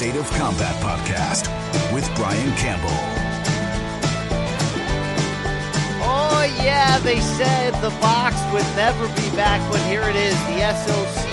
State of Combat Podcast with Brian Campbell. Oh, yeah, they said the box would never be back, but here it is the SOC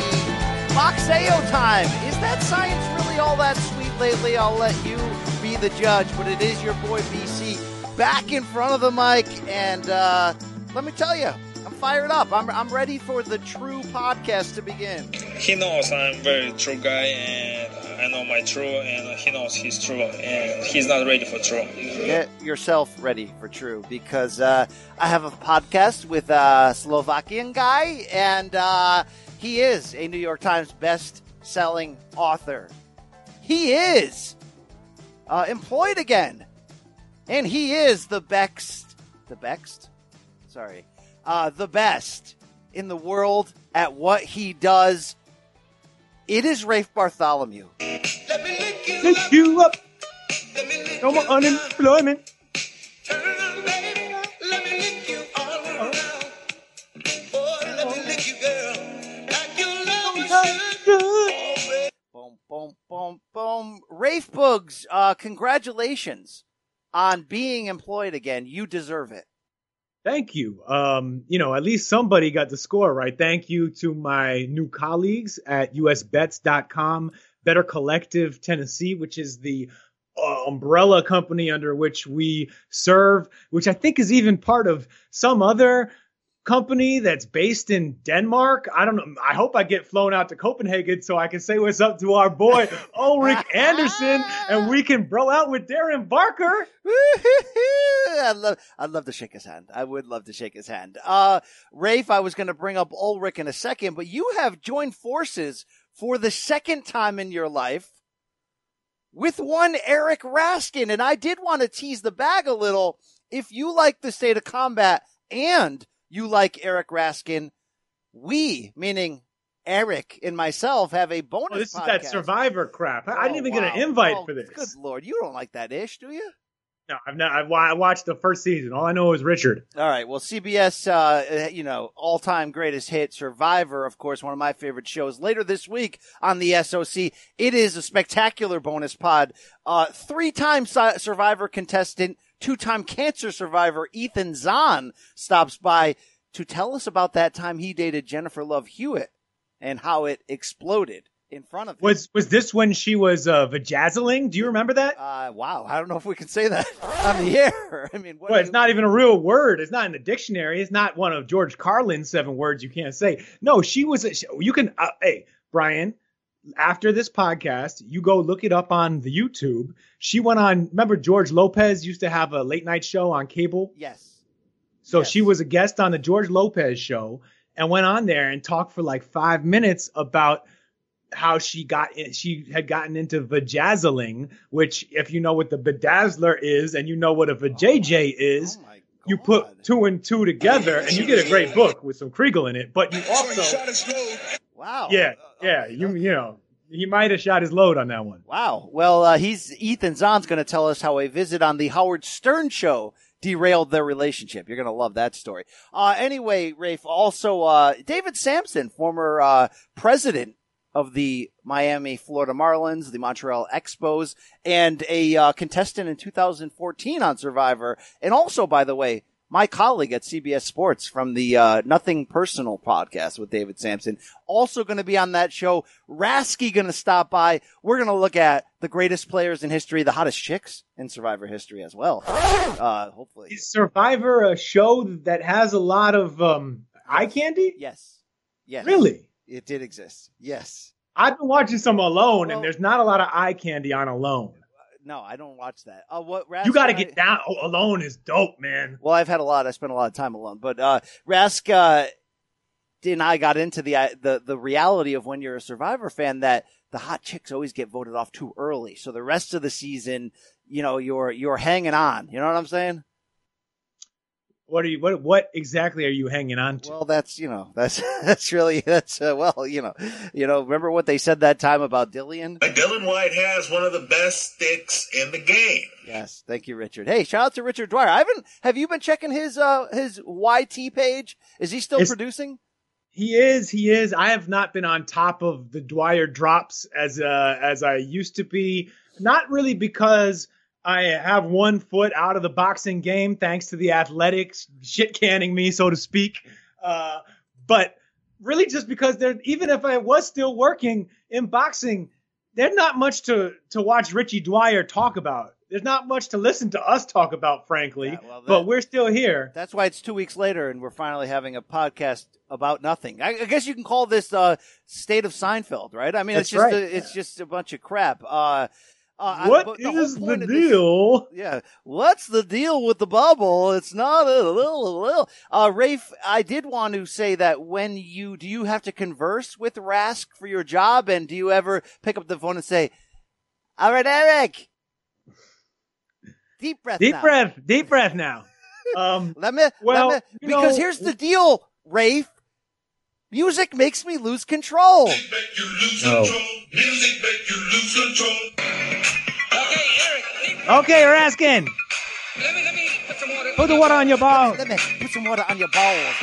Boxeo time. Is that science really all that sweet lately? I'll let you be the judge, but it is your boy BC back in front of the mic, and uh, let me tell you, I'm fired up. I'm, I'm ready for the true podcast to begin. He knows I'm very true guy, and I know my true, and he knows he's true, and he's not ready for true. Get yourself ready for true because uh, I have a podcast with a Slovakian guy, and uh, he is a New York Times best-selling author. He is uh, employed again, and he is the best, the best, sorry, uh, the best in the world at what he does. It is Rafe Bartholomew. Lift you up. No more unemployment. Boom, boom, boom, boom. Rafe Boogs, uh, congratulations on being employed again. You deserve it. Thank you. Um, you know, at least somebody got the score right. Thank you to my new colleagues at usbets.com, Better Collective Tennessee, which is the uh, umbrella company under which we serve, which I think is even part of some other company that's based in Denmark. I don't know. I hope I get flown out to Copenhagen so I can say what's up to our boy Ulrich Anderson and we can bro out with Darren Barker. I'd love, I'd love to shake his hand. I would love to shake his hand. Uh, Rafe, I was going to bring up Ulrich in a second, but you have joined forces for the second time in your life with one Eric Raskin. And I did want to tease the bag a little. If you like the state of combat and you like Eric Raskin, we, meaning Eric and myself, have a bonus. Oh, this is that Survivor crap. I didn't Oh, even wow. get an invite Oh, for this. Good lord, you don't like that ish, do you? No, I've not. I've, I watched the first season. All I know is Richard. All right. Well, CBS, uh, you know, all time greatest hit, Survivor, of course, one of my favorite shows. Later this week on the SOC, it is a spectacular bonus pod. Uh, three time Survivor contestant, two time cancer survivor, Ethan Zohn stops by to tell us about that time he dated Jennifer Love Hewitt and how it exploded in front of him. Was was this when she was uh, vajazzling? Do you remember that? Uh, wow. I don't know if we can say that on the air. I mean, what well, it's you- not even a real word. It's not in the dictionary. It's not one of George Carlin's seven words you can't say. No, she was. A, you can. Uh, hey, Brian. After this podcast, you go look it up on the YouTube. She went on. Remember George Lopez used to have a late night show on cable. Yes. So Yes. she was a guest on the George Lopez show and went on there and talked for like five minutes about how she got in, she had gotten into vajazzling, which if you know what the bedazzler is and you know what a vajayjay is, Oh you put two and two together and you get a great book with some Kriegel in it. But you also, Wow. yeah, yeah, you you know, he might have shot his load on that one. Wow. Well, uh, he's Ethan Zohn's going to tell us how a visit on the Howard Stern show derailed their relationship. You're going to love that story. Uh, anyway, Rafe, also, uh, David Samson, former, uh, president of the Miami, Florida Marlins, the Montreal Expos, and a, uh, contestant in 2014 on Survivor. And also, by the way, my colleague at CBS Sports from the uh, Nothing Personal podcast with David Samson, also going to be on that show. Rasky going to stop by. We're going to look at the greatest players in history, the hottest chicks in Survivor history as well. Uh, hopefully, Is Survivor a show that has a lot of um, eye candy? yes, yes, Really? it did exist. Yes, I've been watching some Alone, Well- and there's not a lot of eye candy on Alone. No, I don't watch that. Uh, what Rask You got to get down. Oh, alone is dope, man. Well, I've had a lot. I spent a lot of time alone, but uh, Rask uh, and I got into the uh, the the reality of when you're a Survivor fan that the hot chicks always get voted off too early. So the rest of the season, you know, you're you're hanging on. You know what I'm saying? What are you? What what exactly are you hanging on to? Well, that's you know that's that's really that's uh, well you know you know remember what they said that time about Dillian? Dylan White has one of the best sticks in the game. Yes, thank you, Richard. Hey, shout out to Richard Dwyer. I haven't. Have you been checking his uh his YT page? Is he still It's- producing? He is. He is. I have not been on top of the Dwyer drops as uh, as I used to be. Not really because I have one foot out of the boxing game, thanks to the athletics shit canning me, so to speak. Uh, but really, just because they're even if I was still working in boxing, there's not much to to watch Richie Dwyer talk about. There's not much to listen to us talk about, frankly. Yeah, well, that- but we're still here. That's why it's two weeks later, and we're finally having a podcast about nothing. I, I guess you can call this uh, "State of Seinfeld," right? I mean, it's just right. a, it's just a bunch of crap. Uh, uh, I- What but is the, point of this- deal? yeah, what's the deal with the bubble? It's not a little, a little. Uh, Rafe, I did want to say that when you do, you have to converse with Rask for your job, and do you ever pick up the phone and say, "All right, Eric, deep breath, Deep now. breath, deep breath now. Um, Let me, Well, let me, because know- here's the deal, Rafe. Music makes me lose control. Make you lose No. control. Music make you lose control. Okay, Eric, deep, okay, Raskin, let me let me put some water. put the water on your ball. Let me put some water on your balls.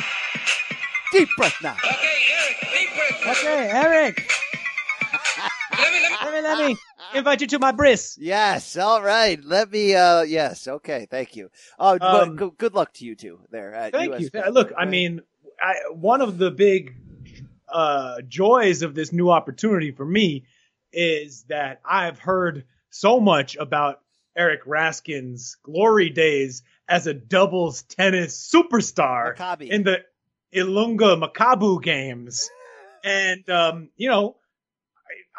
Deep breath now. Okay, Eric, deep breath. Okay, Eric, Let me let me. let me let me invite you to my bris. Yes, all right. Let me. uh Yes, okay. Thank you. Uh, but Um, go- good luck to you two there. At Thank US you. Bank. Look, I mean, I, one of the big uh, joys of this new opportunity for me is that I've heard so much about Eric Raskin's glory days as a doubles tennis superstar Maccabi. in the Ilunga Makabu games. And, um, you know,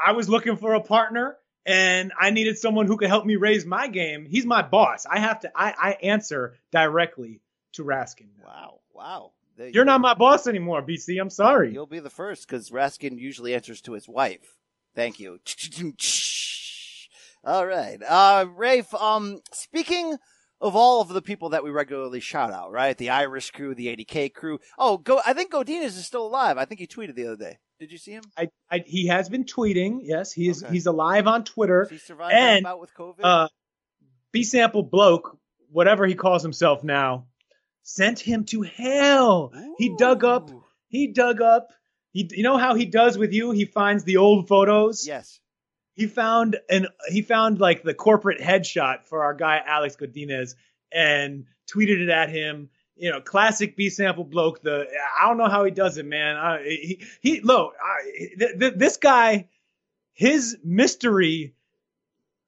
I, I was looking for a partner and I needed someone who could help me raise my game. He's my boss. I have to, I, I answer directly to Raskin. Wow, wow. There You're you- not my boss anymore, BC. I'm sorry. You'll be the first because Raskin usually answers to his wife. Thank you. All right, uh, Rafe. Um, speaking of all of the people that we regularly shout out, right? The Irish crew, the 80K crew. Oh, go. I think Godinez is still alive. I think he tweeted the other day. Did you see him? I, I, he has been tweeting. Yes, he is. Okay. He's alive on Twitter. Has he survived And, bout with COVID? Uh, B sample bloke, whatever he calls himself now, sent him to hell. He dug up. He dug up. He, you know how he does with you? He finds the old photos. Yes. He found an he found like the corporate headshot for our guy Alex Godinez and tweeted it at him. You know, classic B sample bloke. The I don't know how he does it, man. I, he he look, I, th- th- this guy, his mystery,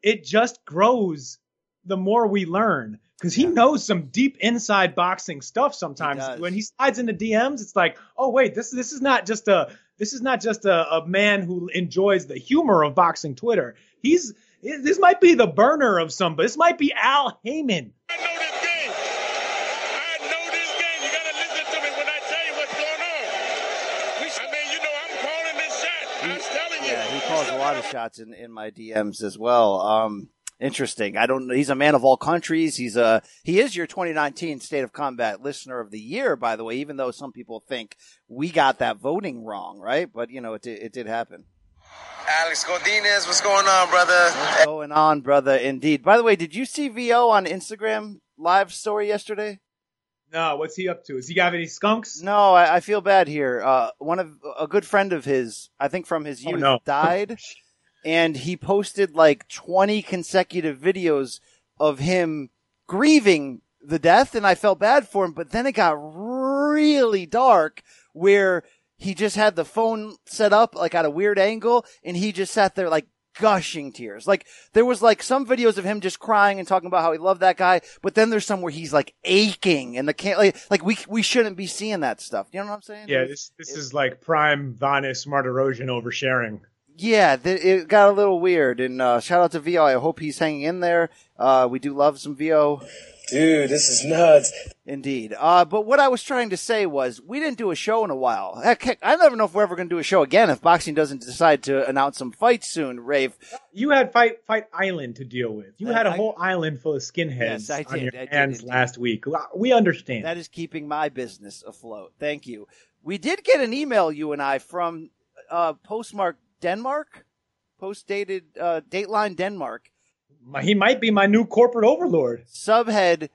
it just grows the more we learn because he Yeah. knows some deep inside boxing stuff. Sometimes does. when he slides into DMs, it's like, oh wait, this this is not just a this is not just a, a man who enjoys the humor of boxing Twitter. He's this might be the burner of somebody. This might be Al Haymon. I know this game. I know this game. You gotta listen to me when I tell you what's going on. I mean, you know, I'm calling this shot. I'm telling you. Yeah, he calls a lot of shots in, in my DMs as well. Um, interesting. I don't know. He's a man of all countries. He's a, he is your 2019 State of Combat Listener of the Year, by the way, even though some people think we got that voting wrong, right? But, you know, it did, it did happen. Alex Godinez, what's going on, brother? What's going on, brother? Indeed. By the way, did you see VO on Instagram live story yesterday? No, what's he up to? Does he have any skunks? No, I, I feel bad here. Uh, one of a good friend of his, I think from his Oh, youth, no. died, and he posted like twenty consecutive videos of him grieving the death, and I felt bad for him. But then it got really dark, where he just had the phone set up like at a weird angle, and he just sat there like gushing tears. Like there was like some videos of him just crying and talking about how he loved that guy, but then there's some where he's like aching and the can't like like we we shouldn't be seeing that stuff. You know what I'm saying? Yeah, this this it- is like prime Vanes Martirosyan oversharing. Yeah, th- it got a little weird. And uh, shout out to VO. I hope he's hanging in there. Uh, we do love some VO. Dude, this is nuts. Indeed. Uh, but what I was trying to say was we didn't do a show in a while. Heck, heck, I never know if we're ever going to do a show again if boxing doesn't decide to announce some fights soon, Rafe. You had Fight Fight Island to deal with. You Uh, had a I- whole island full of skinheads Yes, I on your I did hands indeed. last week. We understand. That is keeping my business afloat. Thank you. We did get an email, you and I, from uh, postmark Denmark, post dated uh, Dateline Denmark. He might be my new corporate overlord. Subhead,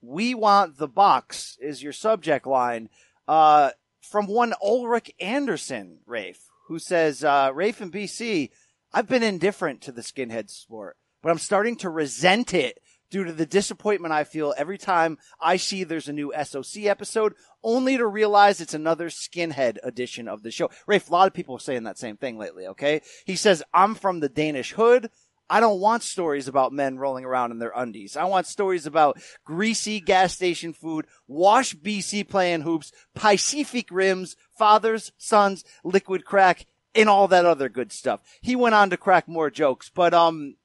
we want the box is your subject line. Uh, from one Ulrich Anderson, Rafe, who says, uh, Rafe in BC, I've been indifferent to the skinhead sport, but I'm starting to resent it due to the disappointment I feel every time I see there's a new SOC episode, only to realize it's another skinhead edition of the show. Rafe, a lot of people are saying that same thing lately, okay? He says, I'm from the Danish hood. I don't want stories about men rolling around in their undies. I want stories about greasy gas station food, wash BC playing hoops, Pacific rims, fathers, sons, liquid crack, and all that other good stuff. He went on to crack more jokes, but um,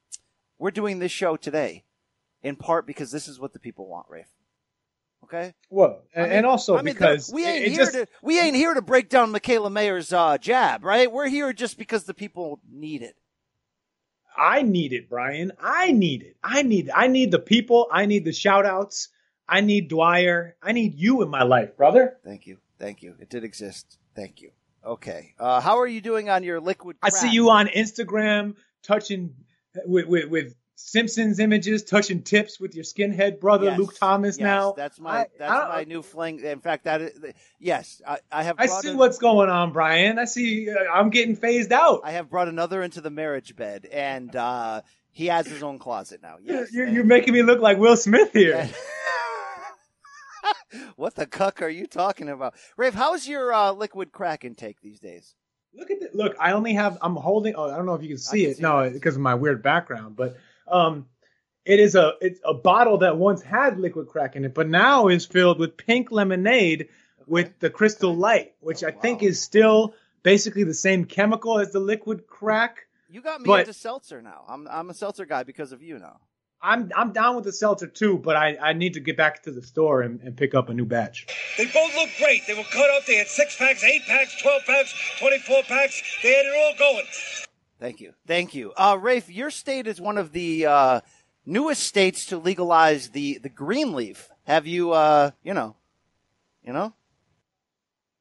we're doing this show today in part because this is what the people want, Rafe. Okay. Well, I and, mean- and also I mean, because the- we ain't here just- to we ain't here to break down Mikaela Mayer's uh, jab, right? We're here just because the people need it. I need it, Brian. I need it. I need I need the people. I need the shout outs. I need Dwyer. I need you in my life, brother. Thank you, thank you. It did exist. Thank you. Okay. Uh, how are you doing on your liquid? I see you on Instagram touching with, with, with Simpsons images, touching tips with your skinhead brother Yes, Luke Thomas. yes, now that's my I- that's I my new fling. In fact, that is yes. I, I have. I see what's going on, Brian. I see. Uh, I'm getting phased out. I have brought another into the marriage bed, and uh, he has his own closet now. You're, Yes. you're, you're making me look like Will Smith here. what the cuck are you talking about, Rafe? How's your uh, liquid crack intake these days? Look at the, look. I only have. I'm holding. Oh, I don't know if you can see can it. see no, because of my weird background. But um, it is a it's a bottle that once had liquid crack in it, but now is filled with pink lemonade with the crystal light, which Oh, I think is still basically the same chemical as the liquid crack. You got me But- into seltzer now. I'm I'm a seltzer guy because of you now. I'm I'm down with the seltzer too, but I, I need to get back to the store and, and pick up a new batch. They both look great. They were cut up. They had six packs, eight packs, 12 packs, 24 packs. They had it all going. Thank you. Thank you. Uh, Rafe, your state is one of the uh, newest states to legalize the, the green leaf. Have you, uh, you know, you know?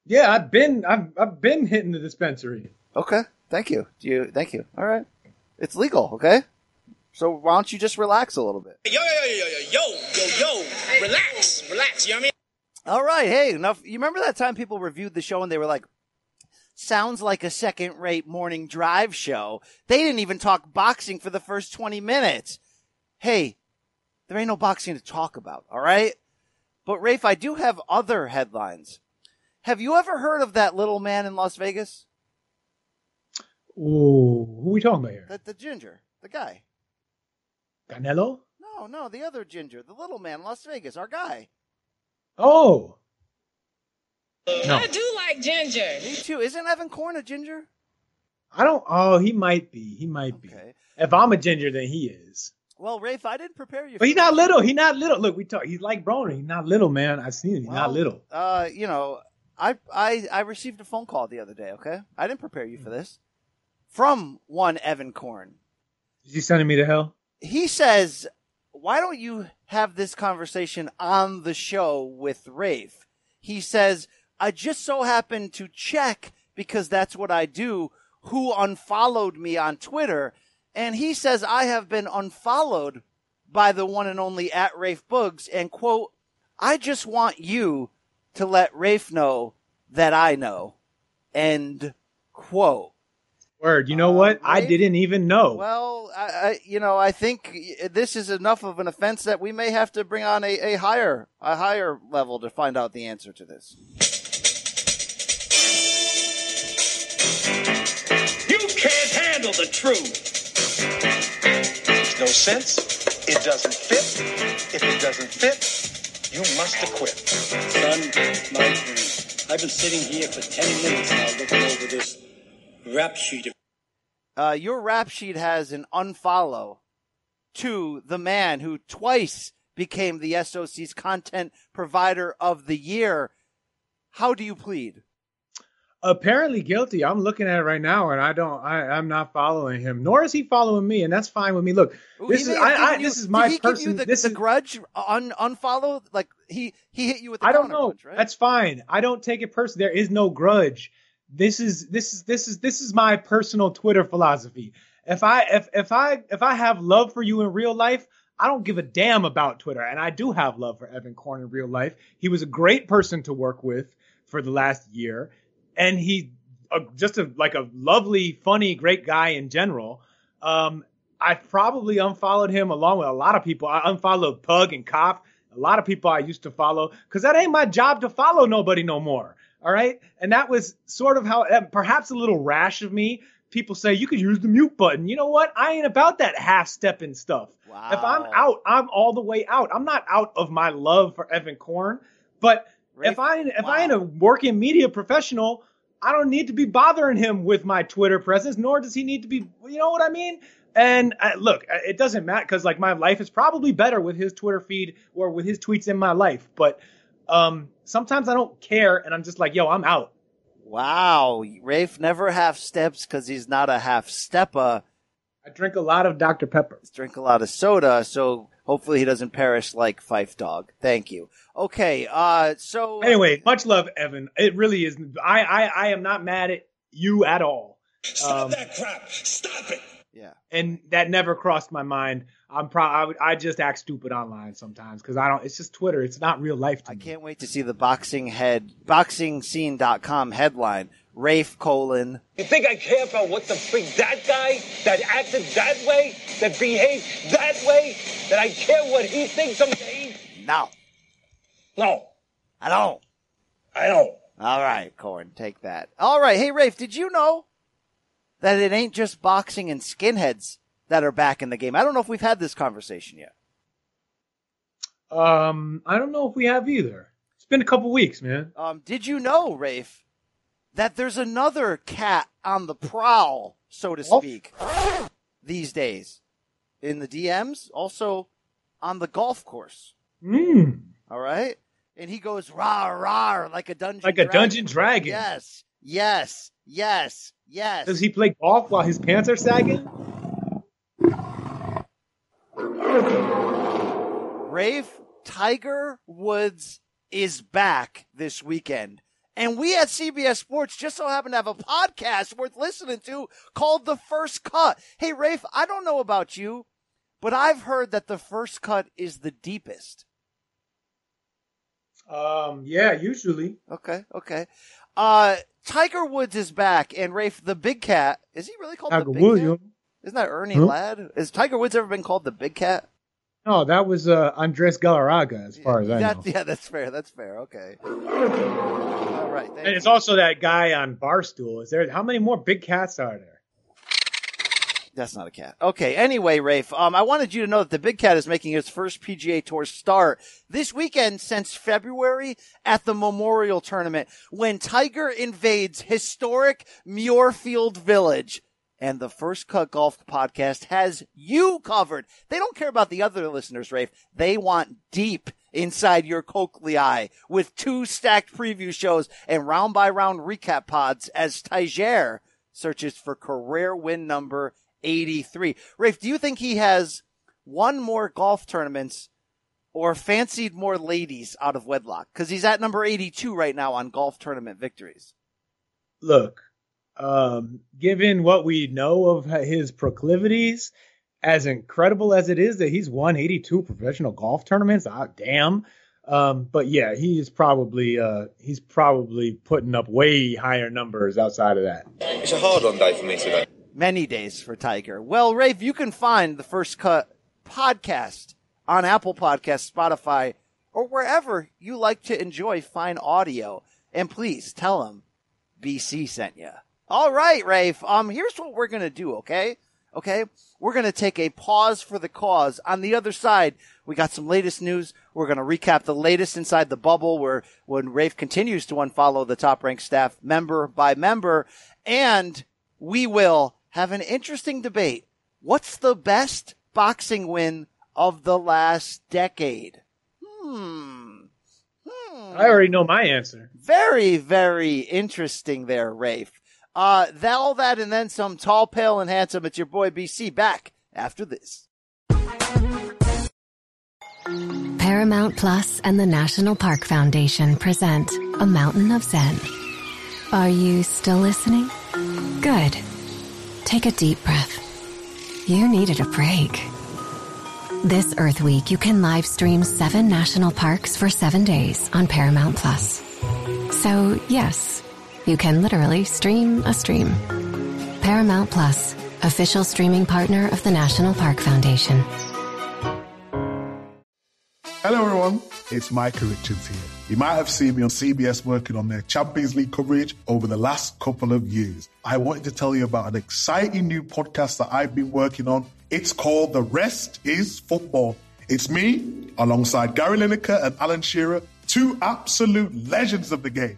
Yeah, I've been I've I've been hitting the dispensary. Okay. Thank you. Do you? Thank you. All right. It's legal. Okay. So why don't you just relax a little bit? Yo, yo, yo, yo, yo, yo, yo, yo. Relax, relax. You know what I mean? All right. Hey, enough. You remember that time people reviewed the show and they were like, sounds like a second rate morning drive show. They didn't even talk boxing for the first 20 minutes. Hey, there ain't no boxing to talk about. All right. But Rafe, I do have other headlines. Have you ever heard of that little man in Las Vegas? Ooh, who we talking about here? The, the ginger, the guy. Canelo? No, no, the other ginger, the little man in Las Vegas, our guy. Oh, no, I do like ginger. Me too. Isn't Evan Korn a ginger? I don't. Oh, he might be. He might be. If I'm a ginger, then he is. Well, Rafe, I didn't prepare you. But he's not little. He's not little. Look, we talk. He's like Broner. He's not little, man. I've seen him. He's not little. Uh, you know, I I I received a phone call the other day. Okay, I didn't prepare you for this. From one Evan Korn, Is he sending me to hell? he says, "Why don't you have this conversation on the show with Rafe?" He says, "I just so happened to check because that's what I do. Who unfollowed me on Twitter?" And he says, "I have been unfollowed by the one and only at Rafe Boogs." And quote, "I just want you to let Rafe know that I know." End quote. Word. You know what? I didn't even know. Well, I, I, you know, I think this is enough of an offense that we may have to bring on a, a higher, a higher level to find out the answer to this. You can't handle the truth. Makes no sense. It doesn't fit. If it doesn't fit, you must acquit. Son, my friend, I've been sitting here for 10 minutes now looking over this rap sheet. of- uh, your rap sheet has an unfollow to the man who twice became the SOC's content provider of the year. How do you plead? Apparently guilty. I'm looking at it right now, and I don't. I, I'm not following him, nor is he following me, and that's fine with me. Look, Ooh, this is I, I you- this is my did person. you the, this the is grudge un, unfollow? Like he he hit you with the I don't know. right? That's fine. I don't take it personally. There is no grudge. This is this is this is this is my personal Twitter philosophy. If I if if I if I have love for you in real life, I don't give a damn about Twitter. And I do have love for Evan Korn in real life. He was a great person to work with for the last year, and he uh, just a like a lovely, funny, great guy in general. Um, I probably unfollowed him along with a lot of people. I unfollowed Pug and Cop, a lot of people I used to follow, because that ain't my job to follow nobody no more. All right. And that was sort of how, perhaps a little rash of me. People say you could use the mute button. You know what? I ain't about that half stepping stuff. Wow. If I'm out, I'm all the way out. I'm not out of my love for Evan Korn, but if I if I ain't a working media professional, I don't need to be bothering him with my Twitter presence, nor does he need to be. You know what I mean? And uh, look, uh, it doesn't matter because like my life is probably better with his Twitter feed or with his tweets in my life. But um, sometimes I don't care, and I'm just like, yo, I'm out. Wow, Rafe never half steps because he's not a half stepper. I drink a lot of Dr Pepper. Drink a lot of soda, so hopefully he doesn't perish like Phife Dawg. Thank you. Okay, uh, so Anyway, much love, Evan. It really is. I I, I am not mad at you at all. Stop Um, that crap. Stop it. Yeah. and that never crossed my mind. I'm pro. I, would- I just act stupid online sometimes because I don't. It's just Twitter. It's not real life to I me. can't wait to see the boxing head, boxingscene.com headline. Rafe colon. You think I care about what the freak that guy that acted that way, that behaved that way, that I care what he thinks of me? No. No. I don't. I don't. All right, Korn, take that. All right, hey Rafe, did you know that it ain't just boxing and skinheads that are back in the game? I don't know if we've had this conversation yet. Um, I don't know if we have either. It's been a couple weeks, man. Um, did you know, Rafe, that there's another cat on the prowl, so to speak, these days in the DMs, also on the golf course. Mm. All right, and he goes rah rah like a dungeon, Like a dragon. dungeon dragon. Yes, yes, yes, yes. Does he play golf while his pants are sagging? Rafe, Tiger Woods is back this weekend. And we at CBS Sports just so happen to have a podcast worth listening to called The First Cut. Hey, Rafe, I don't know about you, but I've heard that The First Cut is the deepest. Um, yeah, usually. Okay, okay. Uh, Tiger Woods is back, and Rafe, the Big Cat, is he really called Tiger the Big William. Cat? Isn't that Ernie Huh? Ladd? Has Tiger Woods ever been called the Big Cat? No, that was uh, Andres Galarraga, as far as I know. yeah, that's fair. That's fair. Okay. All right. And it's also that guy on Barstool. Is there? How many more big cats are there? That's not a cat. Okay. Anyway, Rafe, um, I wanted you to know that the Big Cat is making his first PGA Tour start this weekend since February at the Memorial Tournament when Tiger invades historic Muirfield Village. And the First Cut Golf podcast has you covered. They don't care about the other listeners, Rafe. They want deep inside your eye with two stacked preview shows and round by round recap pods as Tiger searches for career win number 83. Rafe, do you think he has won more golf tournaments or fancied more ladies out of wedlock? Because he's at number 82 right now on golf tournament victories. Look, um, given what we know of his proclivities, as incredible as it is that he's won 82 professional golf tournaments, ah, damn. Um, but yeah, he is probably uh, he's probably putting up way higher numbers outside of that. It's a hard on day for me today. Many days for Tiger. Well, Rafe, you can find the First Cut podcast on Apple Podcasts, Spotify, or wherever you like to enjoy fine audio. And please tell him BC sent you. All right, Rafe. Um, here's what we're gonna do. Okay, okay. We're gonna take a pause for the cause. On the other side, we got some latest news. We're gonna recap the latest inside the bubble, where when Rafe continues to unfollow the top ranked staff member by member, and we will have an interesting debate. What's the best boxing win of the last decade? Hmm. I already know my answer. Very, very interesting there, Rafe. Uh, that, all that and then some tall, pale, and handsome. It's your boy BC back after this. Paramount Plus and the National Park Foundation present A Mountain of Zen. Are you still listening? Good. Take a deep breath. You needed a break. This Earth Week, you can live stream seven national parks for seven days on Paramount Plus. So, yes, you can literally stream a stream. Paramount Plus, official streaming partner of the National Park Foundation. Hello, everyone. It's Micah Richards here. You might have seen me on CBS working on their Champions League coverage over the last couple of years. I wanted to tell you about an exciting new podcast that I've been working on. It's called The Rest is Football. It's me, alongside Gary Lineker and Alan Shearer, two absolute legends of the game.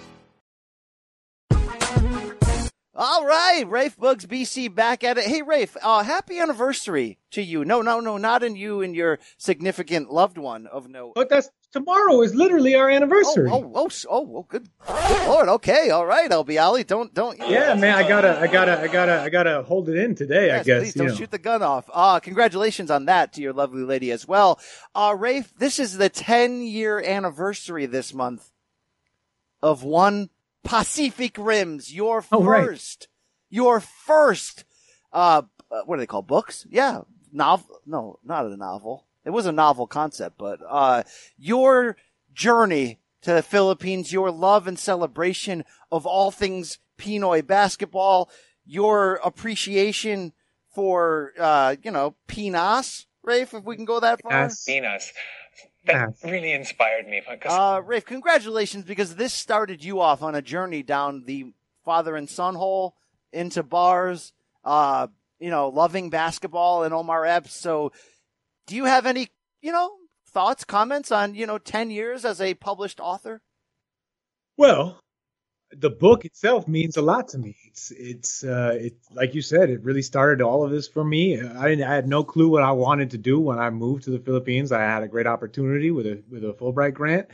All right, Rafe Boogs BC back at it. Hey, Rafe, uh, happy anniversary to you. No, no, no, not in you and your significant loved one of no. But that's tomorrow is literally our anniversary. Oh, oh, oh, oh, oh good. Lord. Okay, all right, LB Ali, don't, don't. Yeah, man, I gotta, I gotta, I gotta, I gotta hold it in today. Yes, I guess. Please don't know. shoot the gun off. Uh, congratulations on that to your lovely lady as well. Uh, Rafe, this is the 10 year anniversary this month of one Pacific Rims, your Oh, right. first, your first, uh, uh, what do they call books? Yeah, novel. No, not a novel. It was a novel concept, but, uh, your journey to the Philippines, your love and celebration of all things Pinoy basketball, your appreciation for, uh, you know, Pinas, Rafe, if we can go that far. Venus. That really inspired me. Because Uh, Rafe, congratulations because this started you off on a journey down the father and son hole into bars, uh, you know, loving basketball and Omar Epps. So do you have any, you know, thoughts, comments on, you know, 10 years as a published author? Well, the book itself means a lot to me. It's it's uh it like you said, it really started all of this for me. I didn't I had no clue what I wanted to do when I moved to the Philippines. I had a great opportunity with a with a Fulbright grant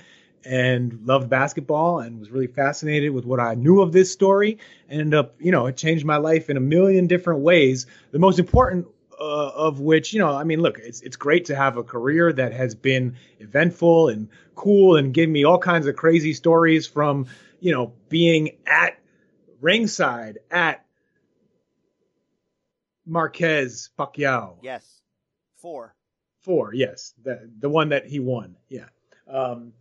and loved basketball and was really fascinated with what I knew of this story and ended up, you know, it changed my life in a million different ways. The most important uh, of which, you know, I mean, look, it's it's great to have a career that has been eventful and cool and give me all kinds of crazy stories from, you know, being at ringside at Marquez Pacquiao. Yes. Four. Four, yes, the the one that he won, yeah. Um,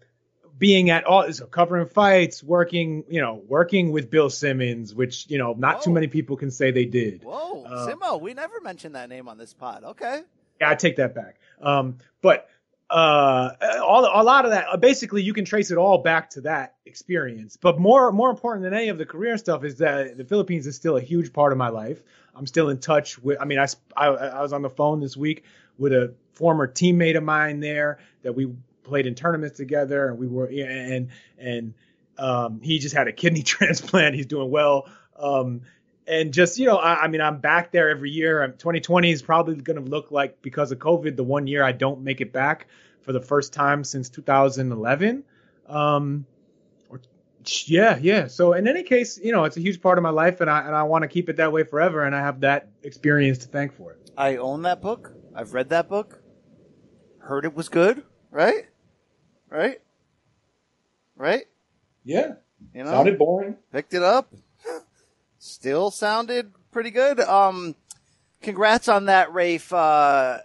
being at all, so covering fights, working, you know, working with Bill Simmons, which you know, not too many people can say they did. Whoa, Uh, Simo, we never mentioned that name on this pod. Okay. Yeah, I take that back. Um, but uh, all a lot of that, basically, you can trace it all back to that experience. But more more important than any of the career stuff is that the Philippines is still a huge part of my life. I'm still in touch with. I mean, I I, I was on the phone this week with a former teammate of mine there that we played in tournaments together, and we were and and um, he just had a kidney transplant. He's doing well. Um, and just you know, I, I mean, I'm back there every year. I'm, 2020 is probably going to look like because of COVID, the one year I don't make it back for the first time since 2011. Um, or, yeah, yeah. So in any case, you know, it's a huge part of my life, and I and I want to keep it that way forever. And I have that experience to thank for it. I own that book. I've read that book. Heard it was good. Right? Right? Right? Yeah. You know? Sounded boring. Picked it up. Still sounded pretty good. Um, congrats on that, Rafe. Uh,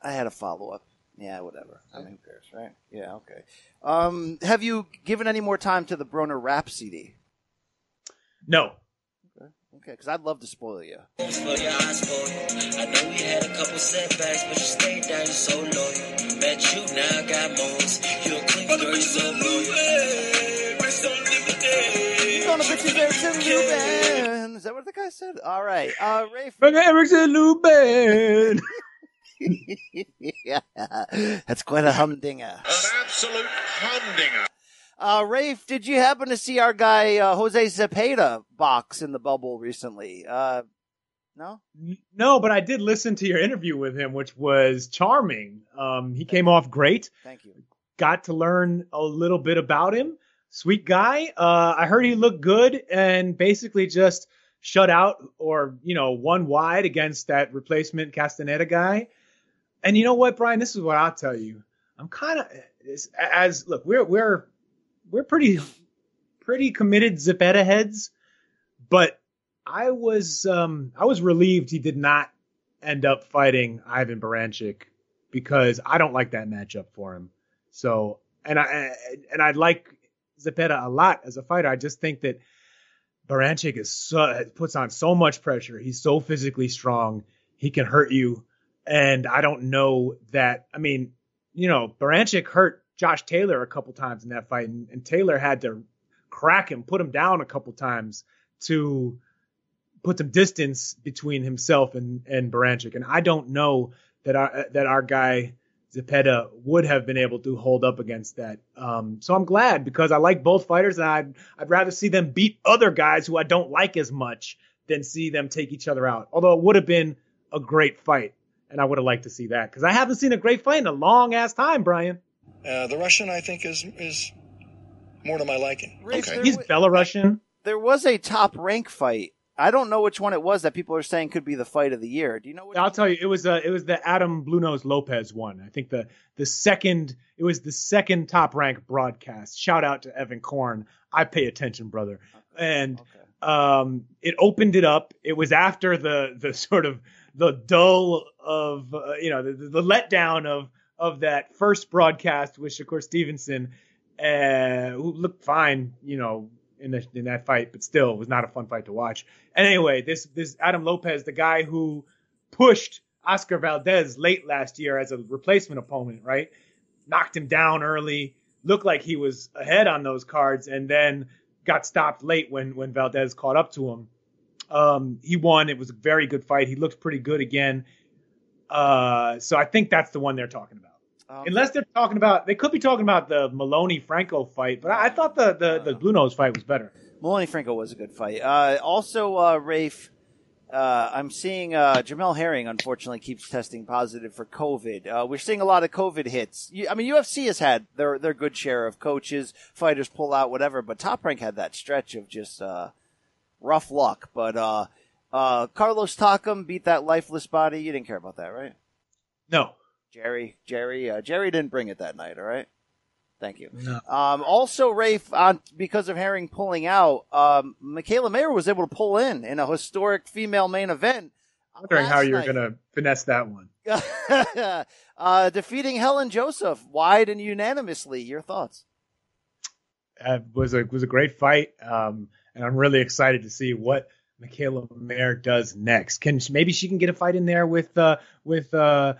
I had a follow up. Yeah, whatever. I mean, who cares, right? Yeah, okay. Um, have you given any more time to the Broner rap CD? No. Okay, because I'd love to spoil you. For your eyes spoiled. I know we had a couple setbacks, but you stayed down, you're so loyal. Met you, now I got moments. You're a clean girl, you're so loyal. Son of a bitch, you better tell me you. Lubin. Is that what the guy said? All right. Uh, Rafe. From Erickson Lubin. yeah, that's quite a humdinger. An absolute humdinger. Uh, Rafe, did you happen to see our guy uh, Jose Zepeda box in the bubble recently? Uh, no. No, but I did listen to your interview with him, which was charming. Um, he came off great. Thank you. Got to learn a little bit about him. Sweet guy. Uh, I heard he looked good and basically just shut out or you know one wide against that replacement Castaneda guy. And you know what, Brian? This is what I'll tell you. I'm kind of as look. We're we're we're pretty pretty committed Zepeda heads, but I was um I was relieved he did not end up fighting Ivan Baranchyk because I don't like that matchup for him. So and I and I'd like Zepeda a lot as a fighter. I just think that Baranchyk is so, puts on so much pressure. He's so physically strong. He can hurt you. And I don't know that. I mean, you know, Baranchyk hurt Josh Taylor a couple times in that fight, and, and Taylor had to crack him, put him down a couple times to put some distance between himself and and Baranchyk. And I don't know that our that our guy Zepeda would have been able to hold up against that. Um, so I'm glad because I like both fighters, and I'd I'd rather see them beat other guys who I don't like as much than see them take each other out. Although it would have been a great fight, and I would have liked to see that because I haven't seen a great fight in a long ass time, Brian. Uh, the Russian, I think, is is more to my liking. Rafe, there He's wa- Belarusian. There was a top rank fight. I don't know which one it was that people are saying could be the fight of the year. Do you know? Which I'll tell you, it was uh, it was the Adam Blue Nose Lopez one. I think the the second it was the second top rank broadcast. Shout out to Evan Korn. I pay attention, brother. And um, it opened it up. It was after the the sort of the dull of uh, you know the, the letdown of of that first broadcast with Shakur Stevenson, uh, who looked fine, you know, in the, in that fight, but still it was not a fun fight to watch. And anyway, this this Adam Lopez, the guy who pushed Oscar Valdez late last year as a replacement opponent, right? Knocked him down early, looked like he was ahead on those cards, and then got stopped late when when Valdez caught up to him. Um, he won. It was a very good fight. He looked pretty good again. Uh, so I think that's the one they're talking about. Um, Unless they're talking about, they could be talking about the Maloney Franco fight, but I, I thought the the, the Blue Nose fight was better. Maloney Franco was a good fight. Uh, also, uh, Rafe, uh, I'm seeing uh, Jamel Herring unfortunately keeps testing positive for COVID. Uh, we're seeing a lot of COVID hits. You, I mean, UFC has had their their good share of coaches, fighters pull out, whatever. But Top Rank had that stretch of just uh, rough luck. But uh, uh, Carlos Takam beat that lifeless body. You didn't care about that, right? No. Jerry, Jerry, uh, Jerry didn't bring it that night. All right. Thank you. No. Um, also, Rafe, on because of Herring pulling out, um, Mikaela Mayer was able to pull in in a historic female main event. Wondering how you're going to finesse that one. uh, defeating Helen Joseph wide and unanimously. Your thoughts? It was a was a great fight, um, and I'm really excited to see what Mikaela Mayer does next. Can maybe she can get a fight in there with uh, with uh,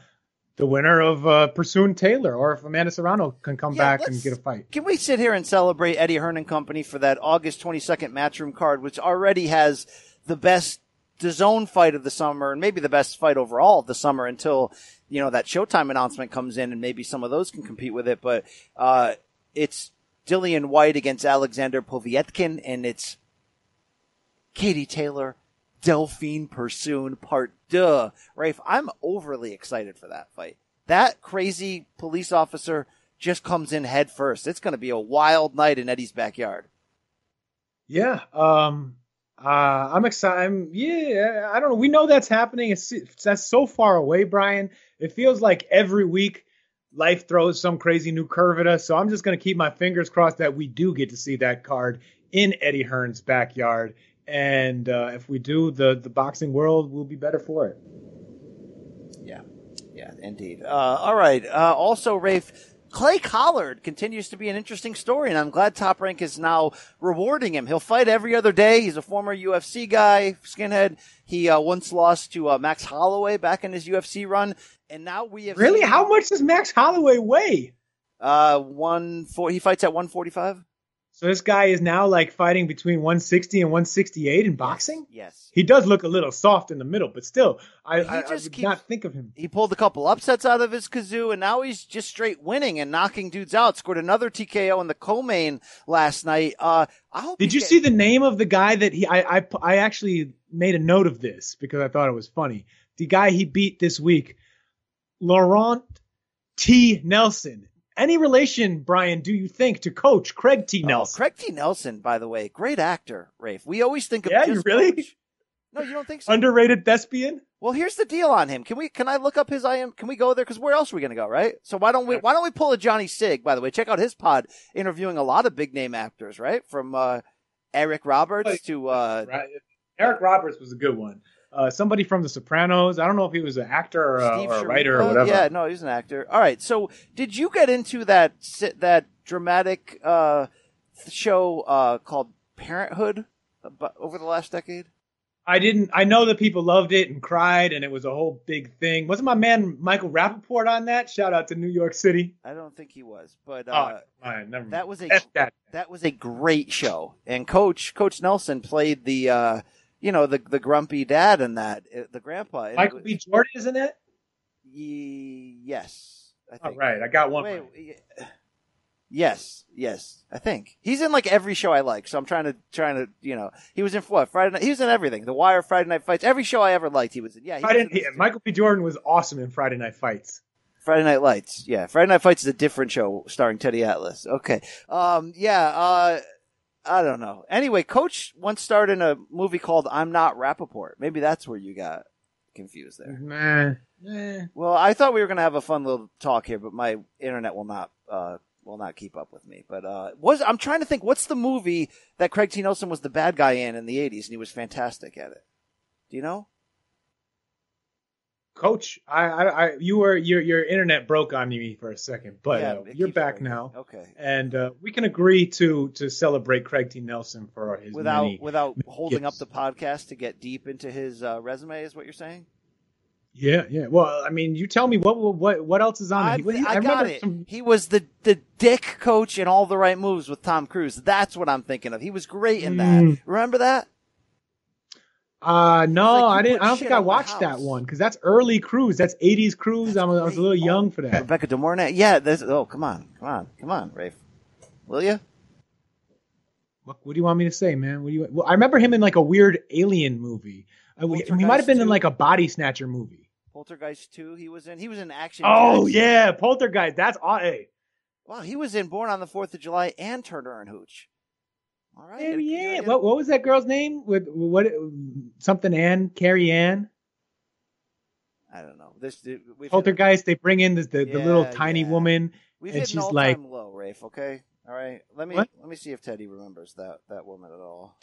the winner of uh, Persoon Taylor, or if Amanda Serrano can come Yeah, back and get a fight. Can we sit here and celebrate Eddie Hearn and Company for that August 22nd Matchroom card, which already has the best zone fight of the summer and maybe the best fight overall of the summer until, you know, that Showtime announcement comes in and maybe some of those can compete with it. But, uh, it's Dillian Whyte against Alexander Povetkin and it's Katie Taylor, Delfine Persoon, part deux. Rafe, I'm overly excited for that fight. That crazy police officer just comes in head first. It's going to be a wild night in Eddie's backyard. Yeah, um, uh, I'm excited. I'm, yeah, I don't know. We know that's happening. It's that's so far away, Brian. It feels like every week life throws some crazy new curve at us. So I'm just gonna keep my fingers crossed that we do get to see that card in Eddie Hearn's backyard. And uh, if we do, the the boxing world will be better for it. Yeah, yeah, indeed. Uh, all right. Uh, also, Rafe, Clay Collard continues to be an interesting story, and I'm glad Top Rank is now rewarding him. He'll fight every other day. He's a former UFC guy, skinhead. He uh, once lost to uh, Max Holloway back in his UFC run, and now we have Really, how much does Max Holloway weigh? Uh, one four. He fights at 145. So this guy is now like fighting between 160 and 168 in boxing. Yes. He does look a little soft in the middle, but still, I, he I, I just would keeps- not think of him. He pulled a couple upsets out of his kazoo, and now he's just straight winning and knocking dudes out. Scored another TKO in the co-main last night. Uh, I. Did you get- see the name of the guy that he? I, I I actually made a note of this because I thought it was funny. The guy he beat this week, Laurent T. Nelson. Any relation, Brian? Do you think to Coach Craig T. Oh, Nelson? Craig T. Nelson, by the way, great actor, Rafe. We always think of Yeah, you really? Coach. No, you don't think so? Underrated thespian. Well, here's the deal on him. Can we? Can I look up his IM? Can we go there? Because where else are we going to go? Right. So why don't we? Why don't we pull a Johnny Sig? By the way, check out his pod, interviewing a lot of big name actors. Right, from uh, Eric Roberts to uh, Right. Eric Roberts was a good one. Uh, somebody from The Sopranos. I don't know if he was an actor or, a- or a writer or whatever. Yeah, no, he's an actor. All right. So did you get into that that dramatic uh, show uh, called Parenthood abo- over the last decade? I didn't. I know that people loved it and cried, and it was a whole big thing. Wasn't my man Michael Rappaport on that? Shout out to New York City. I don't think he was, but Oh, uh, never that was a that. that was a great show. And Coach Coach Nelson played the uh, you know the the grumpy dad in that uh, the grandpa. And it Michael B. Jordan is in it. Ye- yes, I think. right, I got one. Wait, yes, yes, I think he's in like every show I like. So I'm trying to trying to you know he was in what Friday night. He was in everything. The Wire, Friday Night Fights, every show I ever liked. He was in. Yeah, he was in. Michael B. Jordan was awesome in Friday Night Fights. Friday Night Lights. Yeah, Friday Night Fights is a different show starring Teddy Atlas. Okay. Um. Yeah. Uh. I don't know. Anyway, Coach once starred in a movie called "I'm Not Rappaport." Maybe that's where you got confused there. Nah. nah. Well, I thought we were going to have a fun little talk here, but my internet will not uh, will not keep up with me. But uh, was I'm trying to think what's the movie that Craig T. Nelson was the bad guy in in the 80s, and he was fantastic at it. Do you know? Coach, I, I, I, you were your your internet broke on me for a second, but Yeah, uh, you're back breaking. now, Okay. and uh, we can agree to to celebrate Craig T. Nelson for his Without many without holding up the podcast to get deep into his uh, resume, is what you're saying? Yeah, yeah. Well, I mean, you tell me what what what else is on I? He- I got it. some- He was the the dick coach in all the right moves with Tom Cruise. That's what I'm thinking of. He was great in that. Mm. Remember that? Uh no, like I didn't. I don't think I watched that one because that's early Cruise. That's '80s Cruise. I'm, I was a little young for that. Rebecca De Mornay. Yeah. There's, oh, come on, come on, come on, Rafe. Will you? What, what do you want me to say, man? What do you? Well, I remember him in like a weird alien movie. Uh, he might have been in like a body snatcher movie. Poltergeist 2, he was in. He was in Action. Oh Jackson. yeah, Poltergeist. That's aw- hey. Wow, he was in Born on the Fourth of July and Turner and Hooch. All right. Yeah, yeah. What, what was that girl's name? With what something Ann, Carrie Ann, I don't know. This we've hit, Poltergeist. They bring in this, the the little tiny yeah. woman, we've and hit an she's all-time like, low, Rafe. Okay. All right. Let me What? let me see if Teddy remembers that that woman at all.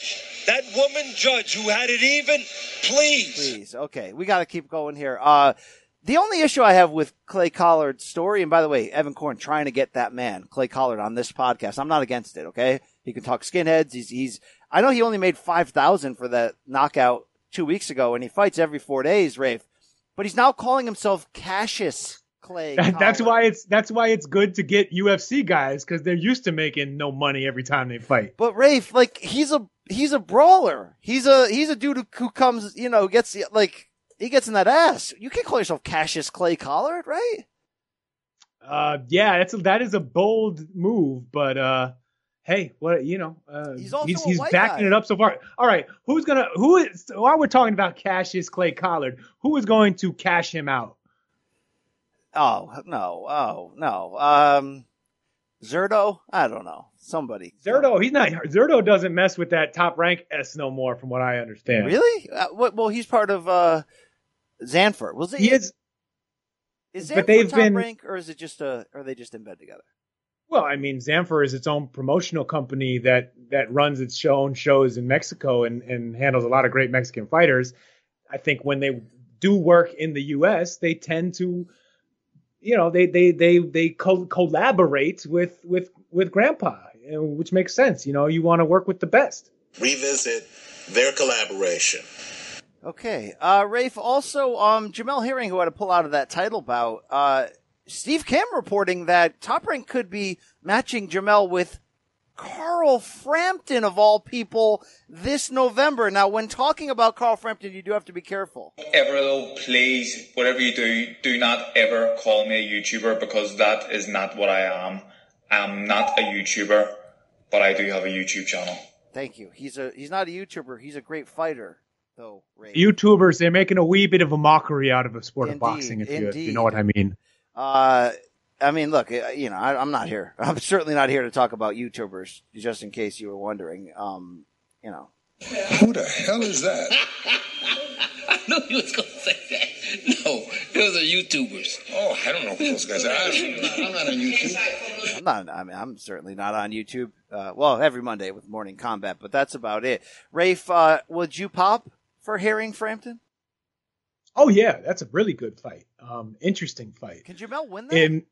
That woman judge who had it even, please. Please. Okay. We got to keep going here. Uh, the only issue I have with Clay Collard's story, and by the way, Evan Korn trying to get that man, Clay Collard, on this podcast. I'm not against it. Okay. He can talk skinheads. He's, he's, I know he only made 5,000 for that knockout two weeks ago and he fights every four days, Rafe, but he's now calling himself Cassius Clay. that's why it's that's why it's good to get UFC guys because they're used to making no money every time they fight. But Rafe, like he's a he's a brawler. He's a he's a dude who, who comes, you know, gets like he gets in that ass. You can't call yourself Cassius Clay Collard, right? Uh, yeah, that's a, that is a bold move, but uh, hey, what you know, uh, He's also he's, he's backing guy. it up so far. All right, who's gonna who is while we're talking about Cassius Clay Collard, who is going to cash him out? Oh no, oh no. Um, Zerto, I don't know. Somebody. Zerto, he's not Zerto doesn't mess with that top rank S no more, from what I understand. Really? Uh. Well, he's part of uh, Zanfer. Was it? He is. Is but they've top been- rank, or is it just a? Are they just in bed together? Well, I mean, Zanfer is its own promotional company that that runs its show, own shows in Mexico and and handles a lot of great Mexican fighters. I think when they do work in the U.S., they tend to, you know, they they they they co- collaborate with with with Grandpa, which makes sense. You know, you want to work with the best. revisit their collaboration. Okay. Uh, Rafe, also, um, Jamel Herring, who had to pull out of that title bout, uh, Steve Kim reporting that Top Rank could be matching Jamel with Carl Frampton of all people this November. Now, when talking about Carl Frampton, you do have to be careful. Ever though, please, whatever you do, do not ever call me a YouTuber because that is not what I am. I'm not a YouTuber, but I do have a YouTube channel. Thank you. He's a he's not a YouTuber. He's a great fighter, though. Ray. YouTubers, they're making a wee bit of a mockery out of the sport Indeed, of boxing, if you, if you know what I mean. Uh, I mean, look, uh, you know, I, I'm not here. I'm certainly not here to talk about YouTubers, just in case you were wondering. Um, you know, Who the hell is that? I knew you was gonna say that. No, those are YouTubers. Oh, I don't know who those guys are. I'm, I'm not on YouTube. I'm not. I mean, I'm certainly not on YouTube. Uh, well, every Monday with Morning Combat, but that's about it. Rafe, uh, would you pop for Herring Frampton? Oh yeah, that's a really good fight. Um, interesting fight. Can Jamel win that? And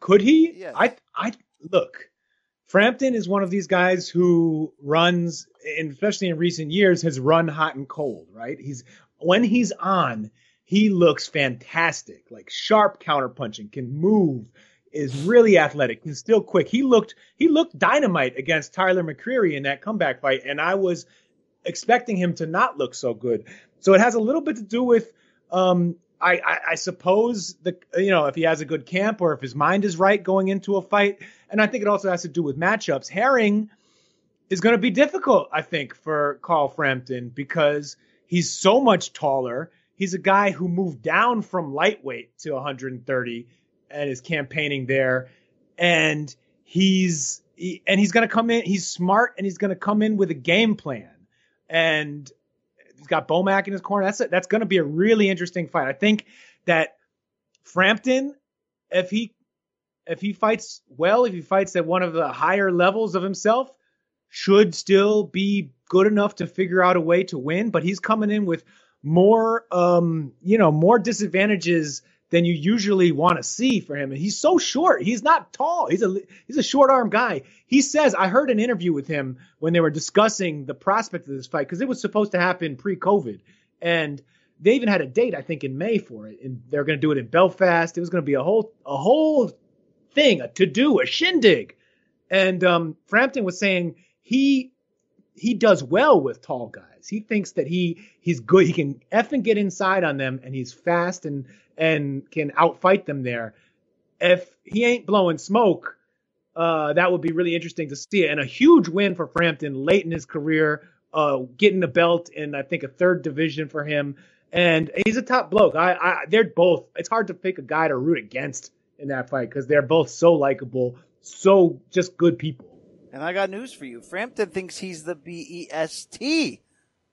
could he? Yeah. I I look. Frampton is one of these guys who runs, and especially in recent years, has run hot and cold. Right? He's when he's on, he looks fantastic. Like sharp counterpunching, can move, is really athletic, and still quick. He looked he looked dynamite against Tyler McCreary in that comeback fight, and I was expecting him to not look so good. So it has a little bit to do with, um, I, I, I suppose the you know if he has a good camp or if his mind is right going into a fight, and I think it also has to do with matchups. Herring is going to be difficult, I think, for Carl Frampton because he's so much taller. He's a guy who moved down from lightweight to 130 and is campaigning there, and he's he, and he's going to come in. He's smart and he's going to come in with a game plan and he's got Bomac in his corner. That's a, that's going to be a really interesting fight. I think that Frampton, if he if he fights well, if he fights at one of the higher levels of himself, should still be good enough to figure out a way to win. But he's coming in with more, um, you know, more disadvantages than you usually want to see for him. And he's so short. He's not tall. He's a he's a short arm guy. He says I heard an interview with him when they were discussing the prospect of this fight because it was supposed to happen pre-COVID, and they even had a date I think in May for it, and they're going to do it in Belfast. It was going to be a whole a whole thing, a to do, a shindig. And um, Frampton was saying he he does well with tall guys. He thinks that he he's good. He can effing get inside on them, and he's fast and and can outfight them there. If he ain't blowing smoke, uh, that would be really interesting to see. And a huge win for Frampton late in his career, uh, getting a belt in I think a third division for him. And he's a top bloke. I, I they're both. It's hard to pick a guy to root against in that fight because they're both so likable, so just good people. And I got news for you. Frampton thinks he's the BEST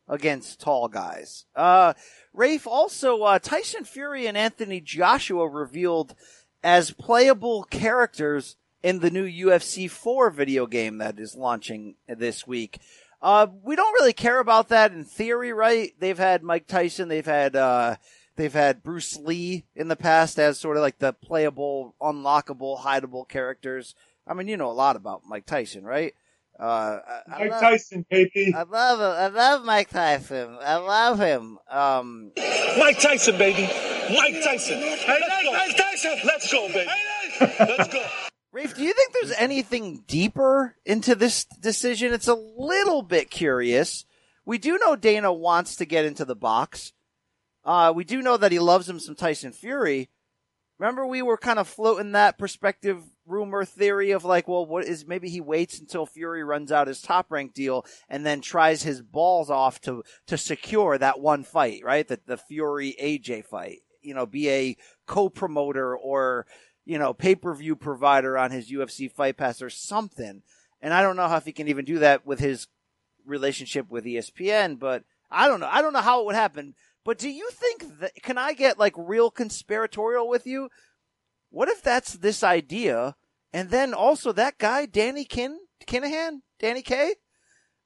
against tall guys. Uh, Rafe also, uh, Tyson Fury and Anthony Joshua revealed as playable characters in the new UFC 4 video game that is launching this week. Uh, we don't really care about that in theory, right? They've had Mike Tyson, they've had, uh, they've had Bruce Lee in the past as sort of like the playable, unlockable, hideable characters. I mean, you know a lot about Mike Tyson, right? Uh, I- I Mike love- Tyson, baby. I love him. I love Mike Tyson. I love him. Um, Mike Tyson, baby. Mike Tyson. Hey, let's go. Mike Tyson. Let's go, baby. Let's go. Rafe, do you think there's anything deeper into this decision? It's a little bit curious. We do know Dana wants to get into the box. Uh, we do know that he loves him some Tyson Fury. Remember, we were kind of floating that perspective rumor theory of like, well, what is maybe he waits until Fury runs out his top rank deal and then tries his balls off to to secure that one fight, right? The the Fury AJ fight. You know, be a co-promoter or you know pay-per-view provider on his UFC Fight Pass or something. And I don't know how if he can even do that with his relationship with ESPN, but I don't know. I don't know how it would happen. But do you think that can I get like real conspiratorial with you? What if that's this idea, and then also that guy Danny Kin Kinahan, Danny K?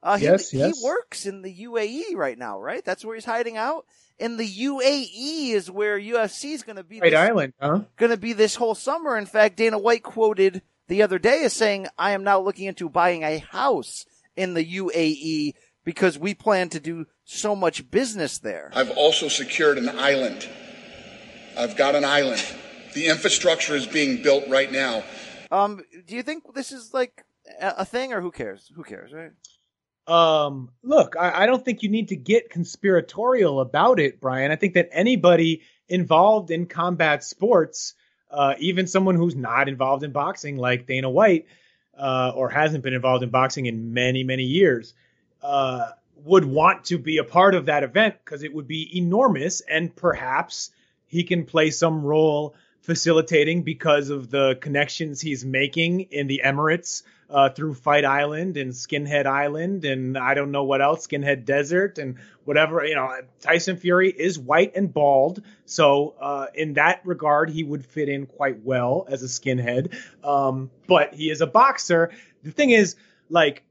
Uh, he, Yes, he works in the UAE right now, right? That's where he's hiding out. In the UAE is where UFC is going to be. White this- Island, huh? going to be this whole summer. In fact, Dana White quoted the other day as saying, I am now looking into buying a house in the UAE because we plan to do so much business there. I've also secured an island. I've got an island. The infrastructure is being built right now. Um, do you think this is like a a thing, or who cares? Who cares, right? Um, look, I, I don't think you need to get conspiratorial about it, Brian. I think that anybody involved in combat sports, uh, even someone who's not involved in boxing, like Dana White, uh, or hasn't been involved in boxing in many, many years, uh, would want to be a part of that event because it would be enormous and perhaps he can play some role facilitating because of the connections he's making in the Emirates uh, through Fight Island and Skinhead Island and I don't know what else, Skinhead Desert and whatever. You know, Tyson Fury is white and bald, so uh, in that regard, he would fit in quite well as a skinhead. Um, but he is a boxer. The thing is, like,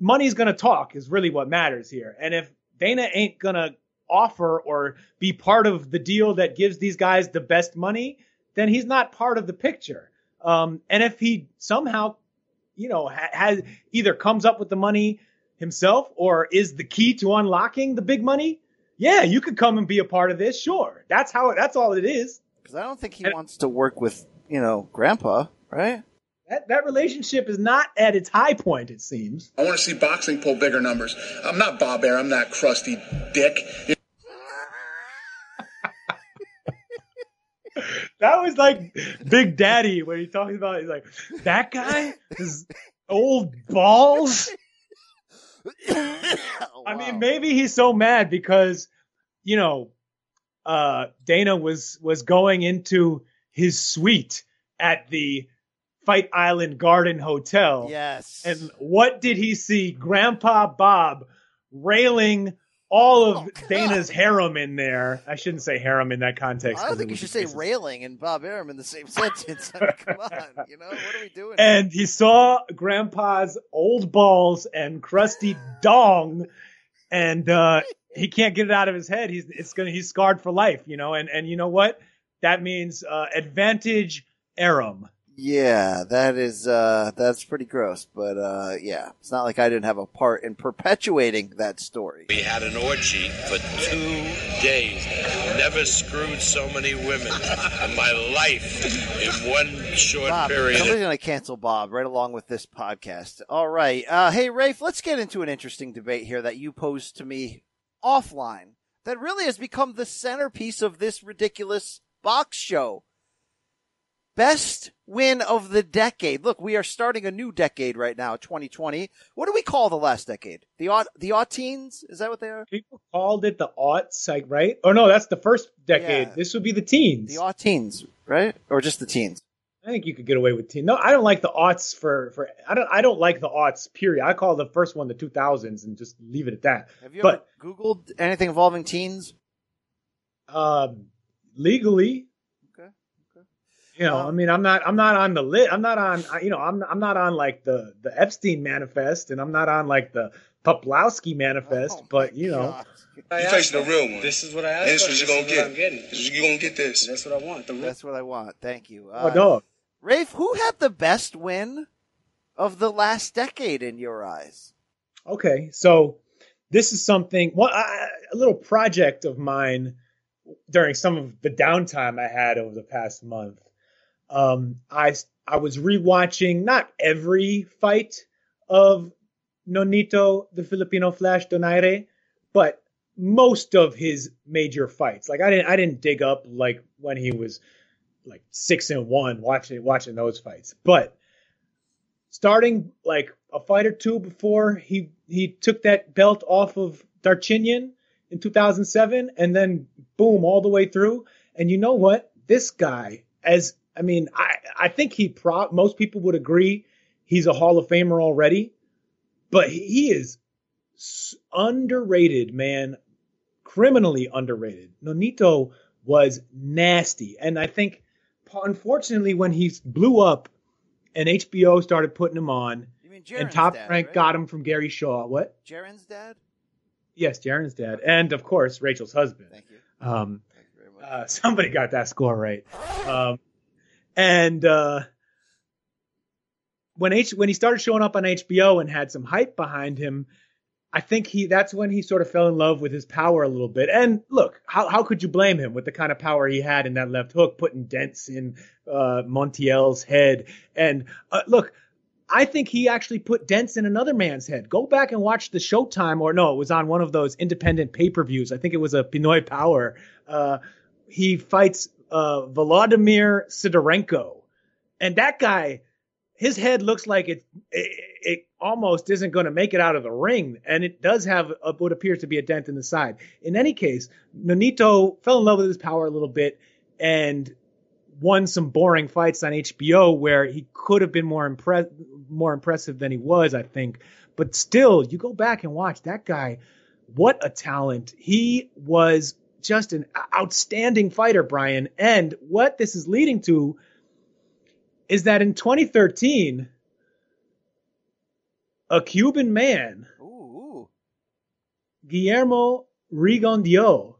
money's gonna talk is really what matters here. And if Dana ain't gonna offer or be part of the deal that gives these guys the best money, then he's not part of the picture. Um, and if he somehow, you know, ha- has either comes up with the money himself or is the key to unlocking the big money, yeah, you could come and be a part of this. Sure, that's how. That's all it is. Because I don't think he wants to work with you know Grandpa, right? That that relationship is not at its high point. It seems. I want to see boxing pull bigger numbers. I'm not Bob Arum. I'm not crusty dick. That was like Big Daddy when he talks about. He's like that guy is old balls. I mean, maybe he's so mad because you know uh, Dana was was going into his suite at the Fight Island Garden Hotel. Yes. And what did he see? Grandpa Bob railing all of Dana's harem in there. I shouldn't say harem in that context. I don't think you should say railing and Bob Arum in the same sentence. I mean, come on, you know what are we doing? and he saw grandpa's old balls and crusty dong and uh he can't get it out of his head he's it's gonna he's scarred for life you know and and you know what that means uh advantage arum Yeah, that is uh that's pretty gross, but uh yeah, it's not like I didn't have a part in perpetuating that story. We had an orgy for two days. Never screwed so many women in my life in one short Bob, period. somebody's gonna cancel Bob right along with this podcast. All right, uh, hey Rafe, let's get into an interesting debate here that you posed to me offline. That really has become the centerpiece of this ridiculous box show. Best win of the decade. Look, we are starting a new decade right now, 2020. What do we call the last decade? The aught, the aught teens? Is that what they are? people called it the aughts like right oh no that's the first decade Yeah. this would be the teens The aught teens, right? Or just the teens? i think you could get away with teen no i don't like the aughts for for i don't i don't like the aughts period i call the first one the 2000s and just leave it at that Have you but ever Googled anything involving teens? um legally you know i mean i'm not i'm not on the lit i'm not on you know i'm i'm not on like the the epstein manifest and i'm not on like the poplowski manifest oh but you know You facing the real one. This is what I And asked. this is what you're gonna get. what I'm getting. This is- You're gonna get this. That's what I want. The real That's what I want. Thank you. oh uh, dog Rafe, who had the best win of the last decade in your eyes? Okay, so this is something, well, I, a little project of mine during some of the downtime I had over the past month. Um, I I was rewatching not every fight of Nonito, the Filipino Flash Donaire, but most of his major fights. Like I didn't I didn't dig up like when he was like six and one watching watching those fights, but starting like a fight or two before he he took that belt off of Darchinyan in 2007 and then boom all the way through. And you know what? This guy as I mean I I think he pro most people would agree he's a Hall of Famer already but he is underrated man criminally underrated Nonito was nasty and I think unfortunately when he blew up and HBO started putting him on. You and Top dad, Rank right? got him from Gary Shaw. What? Jaren's dad? Yes, Jaren's dad, and of course Rachel's husband. Thank you. Um, uh, somebody got that score right. Um, and uh, when H when he started showing up on HBO and had some hype behind him, I think he that's when he sort of fell in love with his power a little bit. And look, how how could you blame him with the kind of power he had in that left hook, putting dents in uh, Montiel's head? And uh, look, I think he actually put dents in another man's head. Go back and watch the Showtime, or no, it was on one of those independent pay per views. I think it was a Pinoy Power. Uh, he fights uh, Volodymyr Sidorenko, and that guy, his head looks like it it, it almost isn't going to make it out of the ring, and it does have a, what appears to be a dent in the side. In any case, Nonito fell in love with his power a little bit and won some boring fights on HBO where he could have been more impress more impressive than he was, I think. But still, you go back and watch that guy. What a talent! He was just an outstanding fighter, Brian. And what this is leading to is that in 2013, a Cuban man, Guillermo Rigondeaux,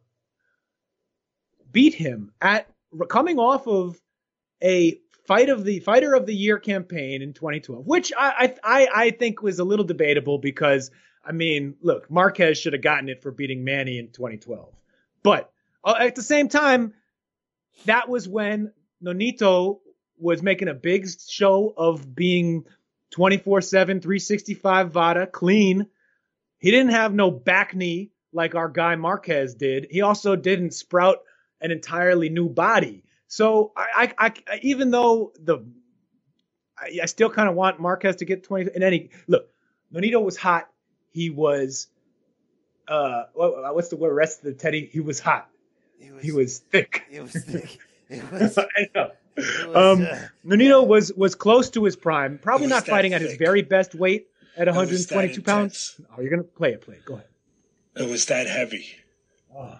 beat him at coming off of a fight of the fighter of the year campaign in 2012, which I I I think was a little debatable because I mean, look, Marquez should have gotten it for beating Manny in 2012, but uh, at the same time, that was when Nonito was making a big show of being 24 7, 365 Vada, clean. He didn't have no back knee like our guy Marquez did. He also didn't sprout an entirely new body. So I, I, I even though the, I, I still kind of want Marquez to get 20. In any look, Nonito was hot. He was, uh, what, what's the word? Rest of the Teddy. He was hot. He was, he was thick. He was thick. It was. I know. was, um, uh, Nonito was was close to his prime. Probably not that fighting at his very best weight at It was that 122 pounds. Oh, you're gonna play it. Play it. Go ahead. It was that heavy. Oh.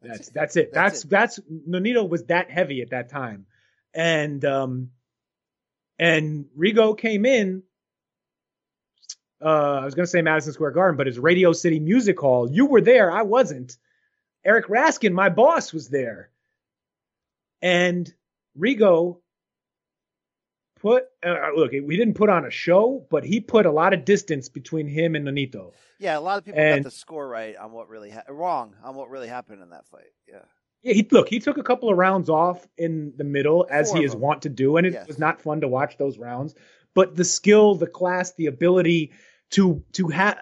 That's that's it. That's that's Nonito was that heavy at that time, and um, and Rigo came in. Uh, I was gonna say Madison Square Garden, but it's Radio City Music Hall. You were there. I wasn't. Eric Raskin, my boss, was there, and Rigo put uh, look. We didn't put on a show, but he put a lot of distance between him and Nonito. Yeah, a lot of people And- got the score right on what really ha- wrong on what really happened in that fight. Yeah. Yeah, he look, he took a couple of rounds off in the middle as Four he is wont to do, and it Yes. was not fun to watch those rounds. But the skill, the class, the ability to to have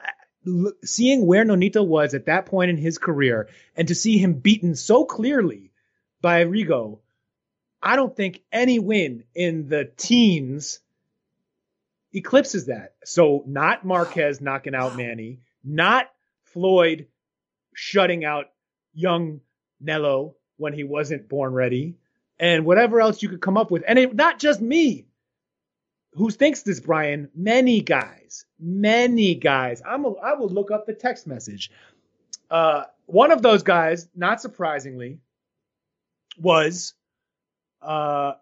seeing where Nonito was at that point in his career, and to see him beaten so clearly by Rigo, I don't think any win in the teens eclipses that. So not Marquez knocking out Manny, not Floyd shutting out young Nello when he wasn't born ready, and whatever else you could come up with. And it, not just me who thinks this, Brian. Many guys, many guys. I'm a, I will look up the text message. Uh, one of those guys, not surprisingly, was uh,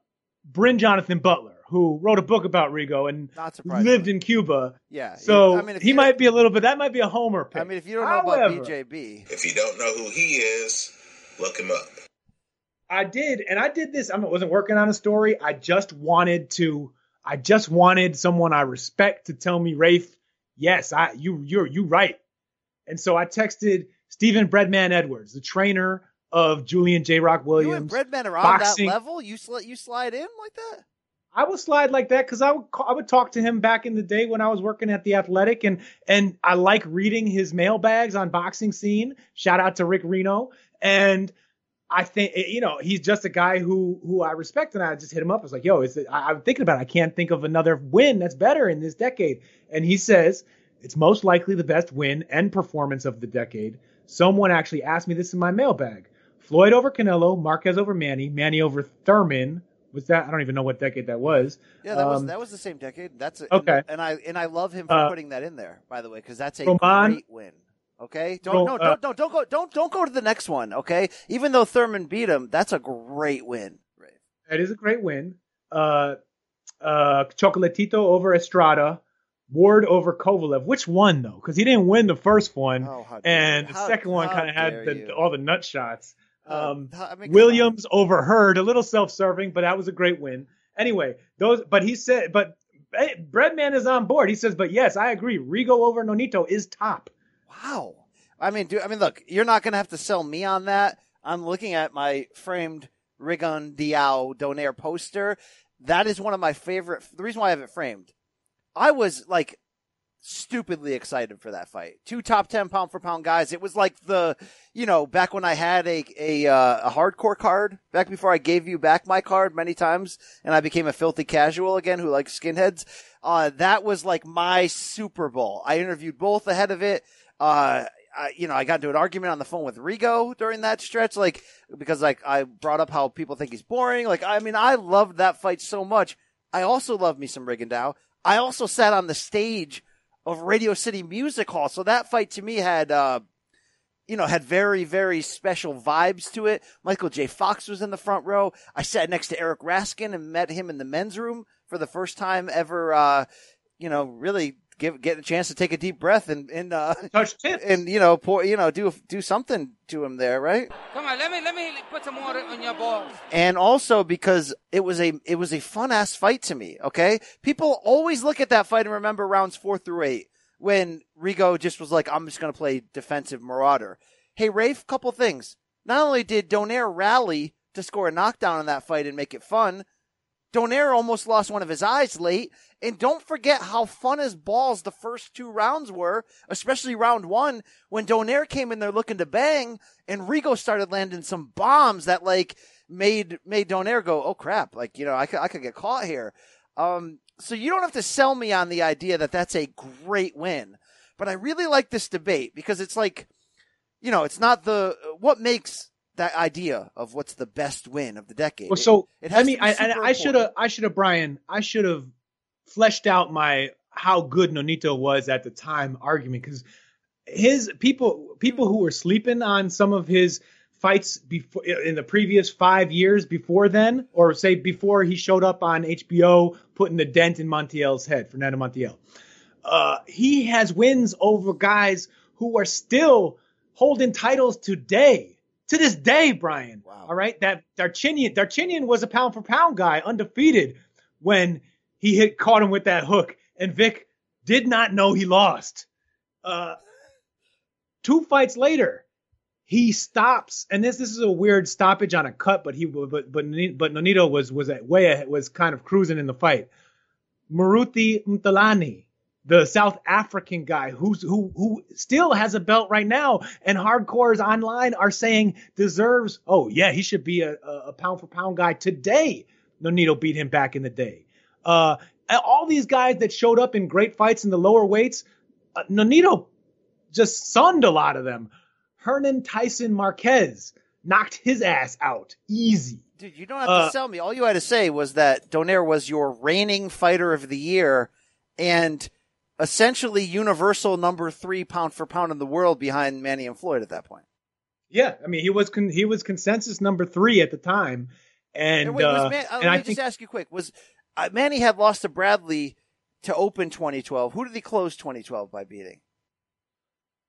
Brin-Jonathan Butler, who wrote a book about Rigo and Not lived in Cuba. Yeah, So I mean, he might be a little bit. That might be a homer pick. I mean, if you don't know about BJB, If you don't know who he is, look him up. I did, and I did this. I wasn't working on a story. I just wanted to. I just wanted someone I respect to tell me, Rafe, yes, I you you're you right. And so I texted Stephen Breadman Edwards, the trainer of Julian J. Rock you and Williams. Breadman are on boxing. that level. You sli- you slide in like that. I would slide like that because I would I would talk to him back in the day when I was working at the Athletic, and and I like reading his mailbags on boxing scene. Shout out to Rick Reeno, and I think eh, you know he's just a guy who who I respect, and I just hit him up. I was like, "Yo, is it, I, I'm thinking about. It. I can't think of another win that's better in this decade." And he says it's most likely the best win and performance of the decade. Someone actually asked me this in my mailbag: Floyd over Canelo, Marquez over Manny, Manny over Thurman. Was that? I don't even know what decade that was. Yeah, that was Um, that was the same decade. That's a, Okay. And, and I and I love him for Uh, putting that in there, by the way, because that's a Roman- great win. Okay, don't Ro- no, uh, don't, don't don't go don't don't go to the next one. Okay, even though Thurman beat him, that's a great win. That is a great win. Uh, uh, Chocolatito over Estrada, Ward over Kovalev. Which one though? Because he didn't win the first one, Oh, and the How- second one kind of had the, all the nut shots. Um, how- I mean, Williams over Hurd, a little self-serving, but that was a great win. Anyway, those. But he said, but hey, Breadman is on board. He says, but yes, I agree. Rigo over Nonito is top. Wow. I mean, dude, I mean, look, you're not going to have to sell me on that. I'm looking at my framed Rigondeaux Donaire poster. that is one of my favorite. The reason why I have it framed, I was like stupidly excited for that fight. Two top 10 pound for pound guys. It was like the, you know, back when I had a, a, uh, a hardcore card, back before I gave you back my card many times and I became a filthy casual again who likes skinheads. Uh, that was like my Super Bowl. I interviewed both ahead of it. Uh, I, you know, I got into an argument on the phone with Rigo during that stretch, like, because like I brought up how people think he's boring. Like, I mean, I loved that fight so much. I also love me some Rigondeaux. I also sat on the stage of Radio City Music Hall. So that fight to me had, uh, you know, had very, very special vibes to it. Michael J. Fox was in the front row. I sat next to Eric Raskin and met him in the men's room for the first time ever, uh, you know, really give, get a chance to take a deep breath and, and, uh, touch tips and, you know, pour, you know, do, do something to him there, right? Come on, let me let me put some water on your balls. and also because it was a it was a fun ass fight to me. Okay, people always look at that fight and remember rounds four through eight when Rigo just was like, "I'm just going to play defensive marauder." Hey, Rafe, couple things. Not only did Donaire rally to score a knockdown in that fight and make it fun, Donaire almost lost one of his eyes late. And don't forget how fun as balls the first two rounds were, especially round one when Donaire came in there looking to bang and Rigo started landing some bombs that like made, made Donaire go, Oh crap. Like, you know, I could, I could get caught here. Um, so you don't have to sell me on the idea that that's a great win, but I really like this debate because it's like, you know, it's not the, what makes that idea of what's the best win of the decade. Well, so it, it I mean, to be I, I, I should have, I should have, Brian, I should have fleshed out my how good Nonito was at the time argument because his people, people who were sleeping on some of his fights before in the previous five years before then, or say before he showed up on HBO, putting the dent in Montiel's head, Fernando Montiel. Uh, he has wins over guys who are still holding titles today to this day, Brian. Wow. All right. That Darchinyan, Darchinyan was a pound for pound guy, undefeated when he hit, caught him with that hook. And Vic did not know he lost. Uh, two fights later, he stops, and this this is a weird stoppage on a cut, but he but but but Nonito was was at way ahead, was kind of cruising in the fight. Moruti Mthalane, the South African guy who's who who still has a belt right now, and hardcores online are saying deserves. Oh yeah, he should be a, a pound for pound guy today. Nonito beat him back in the day. Uh, all these guys that showed up in great fights in the lower weights, uh, Nonito just sunned a lot of them. Hernan Tyson Marquez knocked his ass out easy. Dude, you don't have to sell me. All you had to say was that Donaire was your reigning fighter of the year and essentially universal number three pound for pound in the world behind Manny and Floyd at that point. Yeah, I mean he was con- he was consensus number three at the time, and And wait, was uh, Man- uh, and let I me think just ask you quick: Was uh, Manny had lost to Bradley to open 2012? Who did he close 2012 by beating?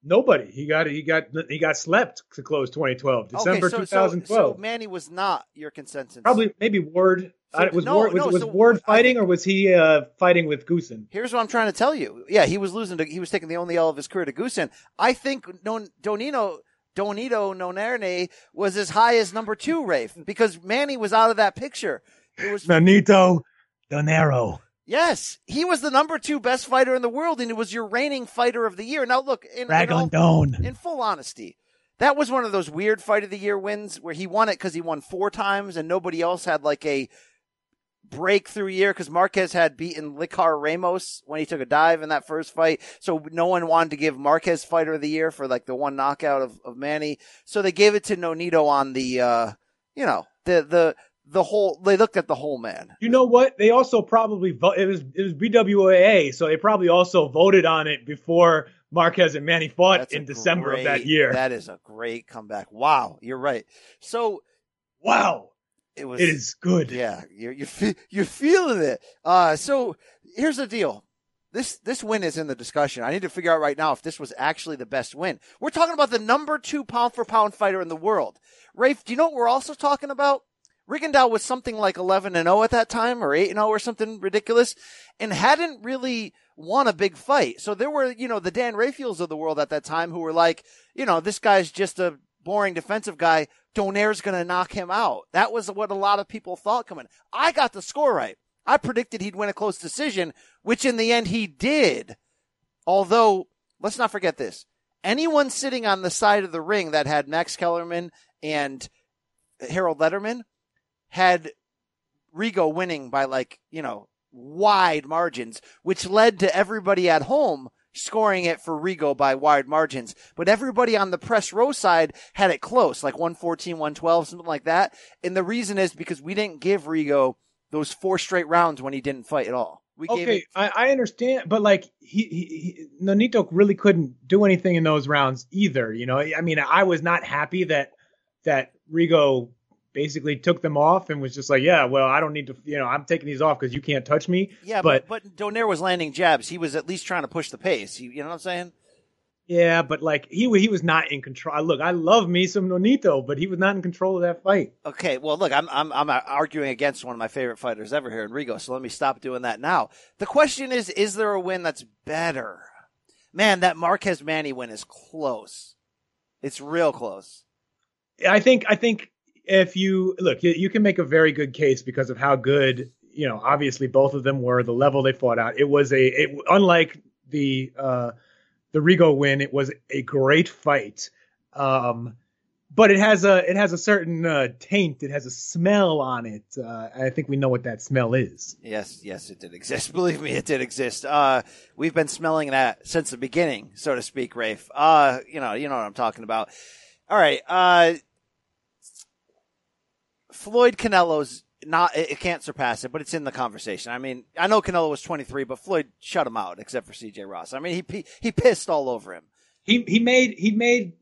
nobody he got he got he got slept to close 2012 December okay, so, 2012. So, so Manny was not your consensus. Probably maybe Ward. So- I- was no, Ward was, no, was so Ward fighting or was he uh, fighting with Goossen? Here's what I'm trying to tell you. Yeah, he was losing to, he was taking the only L of his career to Goossen. I think Don, Donino, Donito Nonerne was as high as number two, Rafe, because Manny was out of that picture. It was, Manito Donero. yes, he was the number two best fighter in the world and it was your reigning fighter of the year. Now look, in, in, all- Ragondone. in full honesty, that was one of those weird fight of the year wins where he won it because he won four times and nobody else had like a breakthrough year because Marquez had beaten Likar Ramos when he took a dive in that first fight. So no one wanted to give Marquez fighter of the year for like the one knockout of, of Manny. So they gave it to Nonito on the, uh, you know, the, the, the whole, they looked at the whole man. You know what? They also probably vo- it was it was BWAA, so they probably also voted on it before Marquez and Manny fought That's in December of that year. That is a great comeback. Wow. You're right. So wow. It was, It is good. Yeah, you're you're, fe- you're feeling it. Uh, so here's the deal. This this win is in the discussion. I need to figure out right now if this was actually the best win. We're talking about the number two pound for pound fighter in the world. Rafe, do you know what we're also talking about? Rigondeaux was something like 11 and 0 at that time or 8 and 0 or something ridiculous and hadn't really won a big fight. So there were, you know, the Dan Rafaels of the world at that time who were like, you know, this guy's just a boring defensive guy. Donaire's going to knock him out. That was what a lot of people thought coming. I got the score right. I predicted he'd win a close decision, which in the end he did. Although, let's not forget this. Anyone sitting on the side of the ring that had Max Kellerman and Harold Lederman had Rigo winning by like, you know, wide margins, which led to everybody at home scoring it for Rigo by wide margins. But everybody on the press row side had it close, like 114, 112, something like that. And the reason is because we didn't give Rigo those four straight rounds when he didn't fight at all. We gave okay, it I, I understand, but like he, he, he Nonito really couldn't do anything in those rounds either. You know, I mean, I was not happy that that Rigo basically took them off and was just like, yeah, well, I don't need to, you know, I'm taking these off because you can't touch me. Yeah, but, but Donaire was landing jabs. He was at least trying to push the pace. You, you know what I'm saying? Yeah, but like he he was not in control. Look, I love me some Nonito, but he was not in control of that fight. Okay, well, look, I'm I'm I'm uh, arguing against one of my favorite fighters ever here in Rigo, so let me stop doing that now. The question is, is there a win that's better? Man, that Marquez Manny win is close. It's real close. I think I think if you look, you, you can make a very good case because of how good you know. Obviously, both of them were the level they fought at. It was a it, unlike the uh, the Rigo win. It was a great fight, um, but it has a it has a certain uh, taint. It has a smell on it. Uh, I think we know what that smell is. Yes, yes, it did exist. Believe me, it did exist. Uh, we've been smelling that since the beginning, so to speak, Rafe. Uh, you know, you know what I'm talking about. All right. Floyd Canelo's not, it, can't surpass it, but it's in the conversation. I mean, I know Canelo was 23, but Floyd shut him out except for CJ Ross. I mean, he, he, he pissed all over him. He he made he made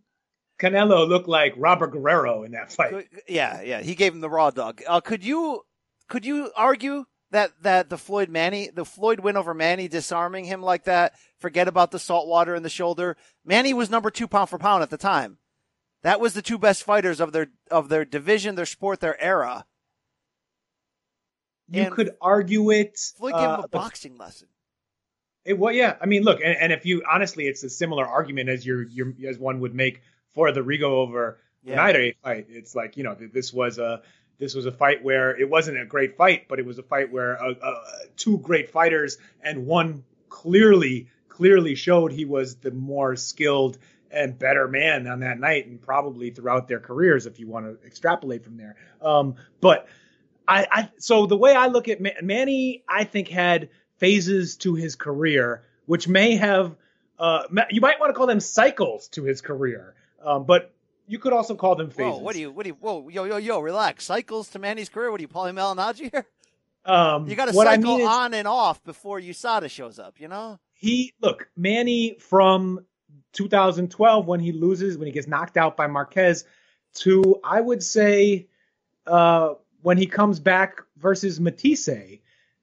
Canelo look like Robert Guerrero in that fight. Yeah, yeah. He gave him the raw dog. Uh, could you, could you argue that, that the Floyd Manny, the Floyd win over Manny disarming him like that, forget about the salt water in the shoulder. Manny was number two pound for pound at the time. That was the two best fighters of their of their division, their sport, their era. You And could argue it. Floyd gave him uh, a the- boxing lesson. It, well, yeah. I mean, look, and, and if you honestly, it's a similar argument as your your as one would make for the Rigo over Yeah. Fight. It's like you know this was a this was a fight where it wasn't a great fight, but it was a fight where uh, uh, two great fighters and one clearly clearly showed he was the more skilled and better man on that night, and probably throughout their careers, if you want to extrapolate from there. Um, but I, I so the way I look at Ma- Manny, I think had phases to his career, which may have uh, you might want to call them cycles to his career, um, but you could also call them phases. Whoa, what do you, what do you, whoa, yo, yo, yo, relax. Cycles to Manny's career. What are you, Paulie Malignaggi here? Um, You got to what I cycle mean is- on and off before USADA shows up, you know? he look Manny from 2012 when he loses when he gets knocked out by Marquez to I would say uh, when he comes back versus Matthysse.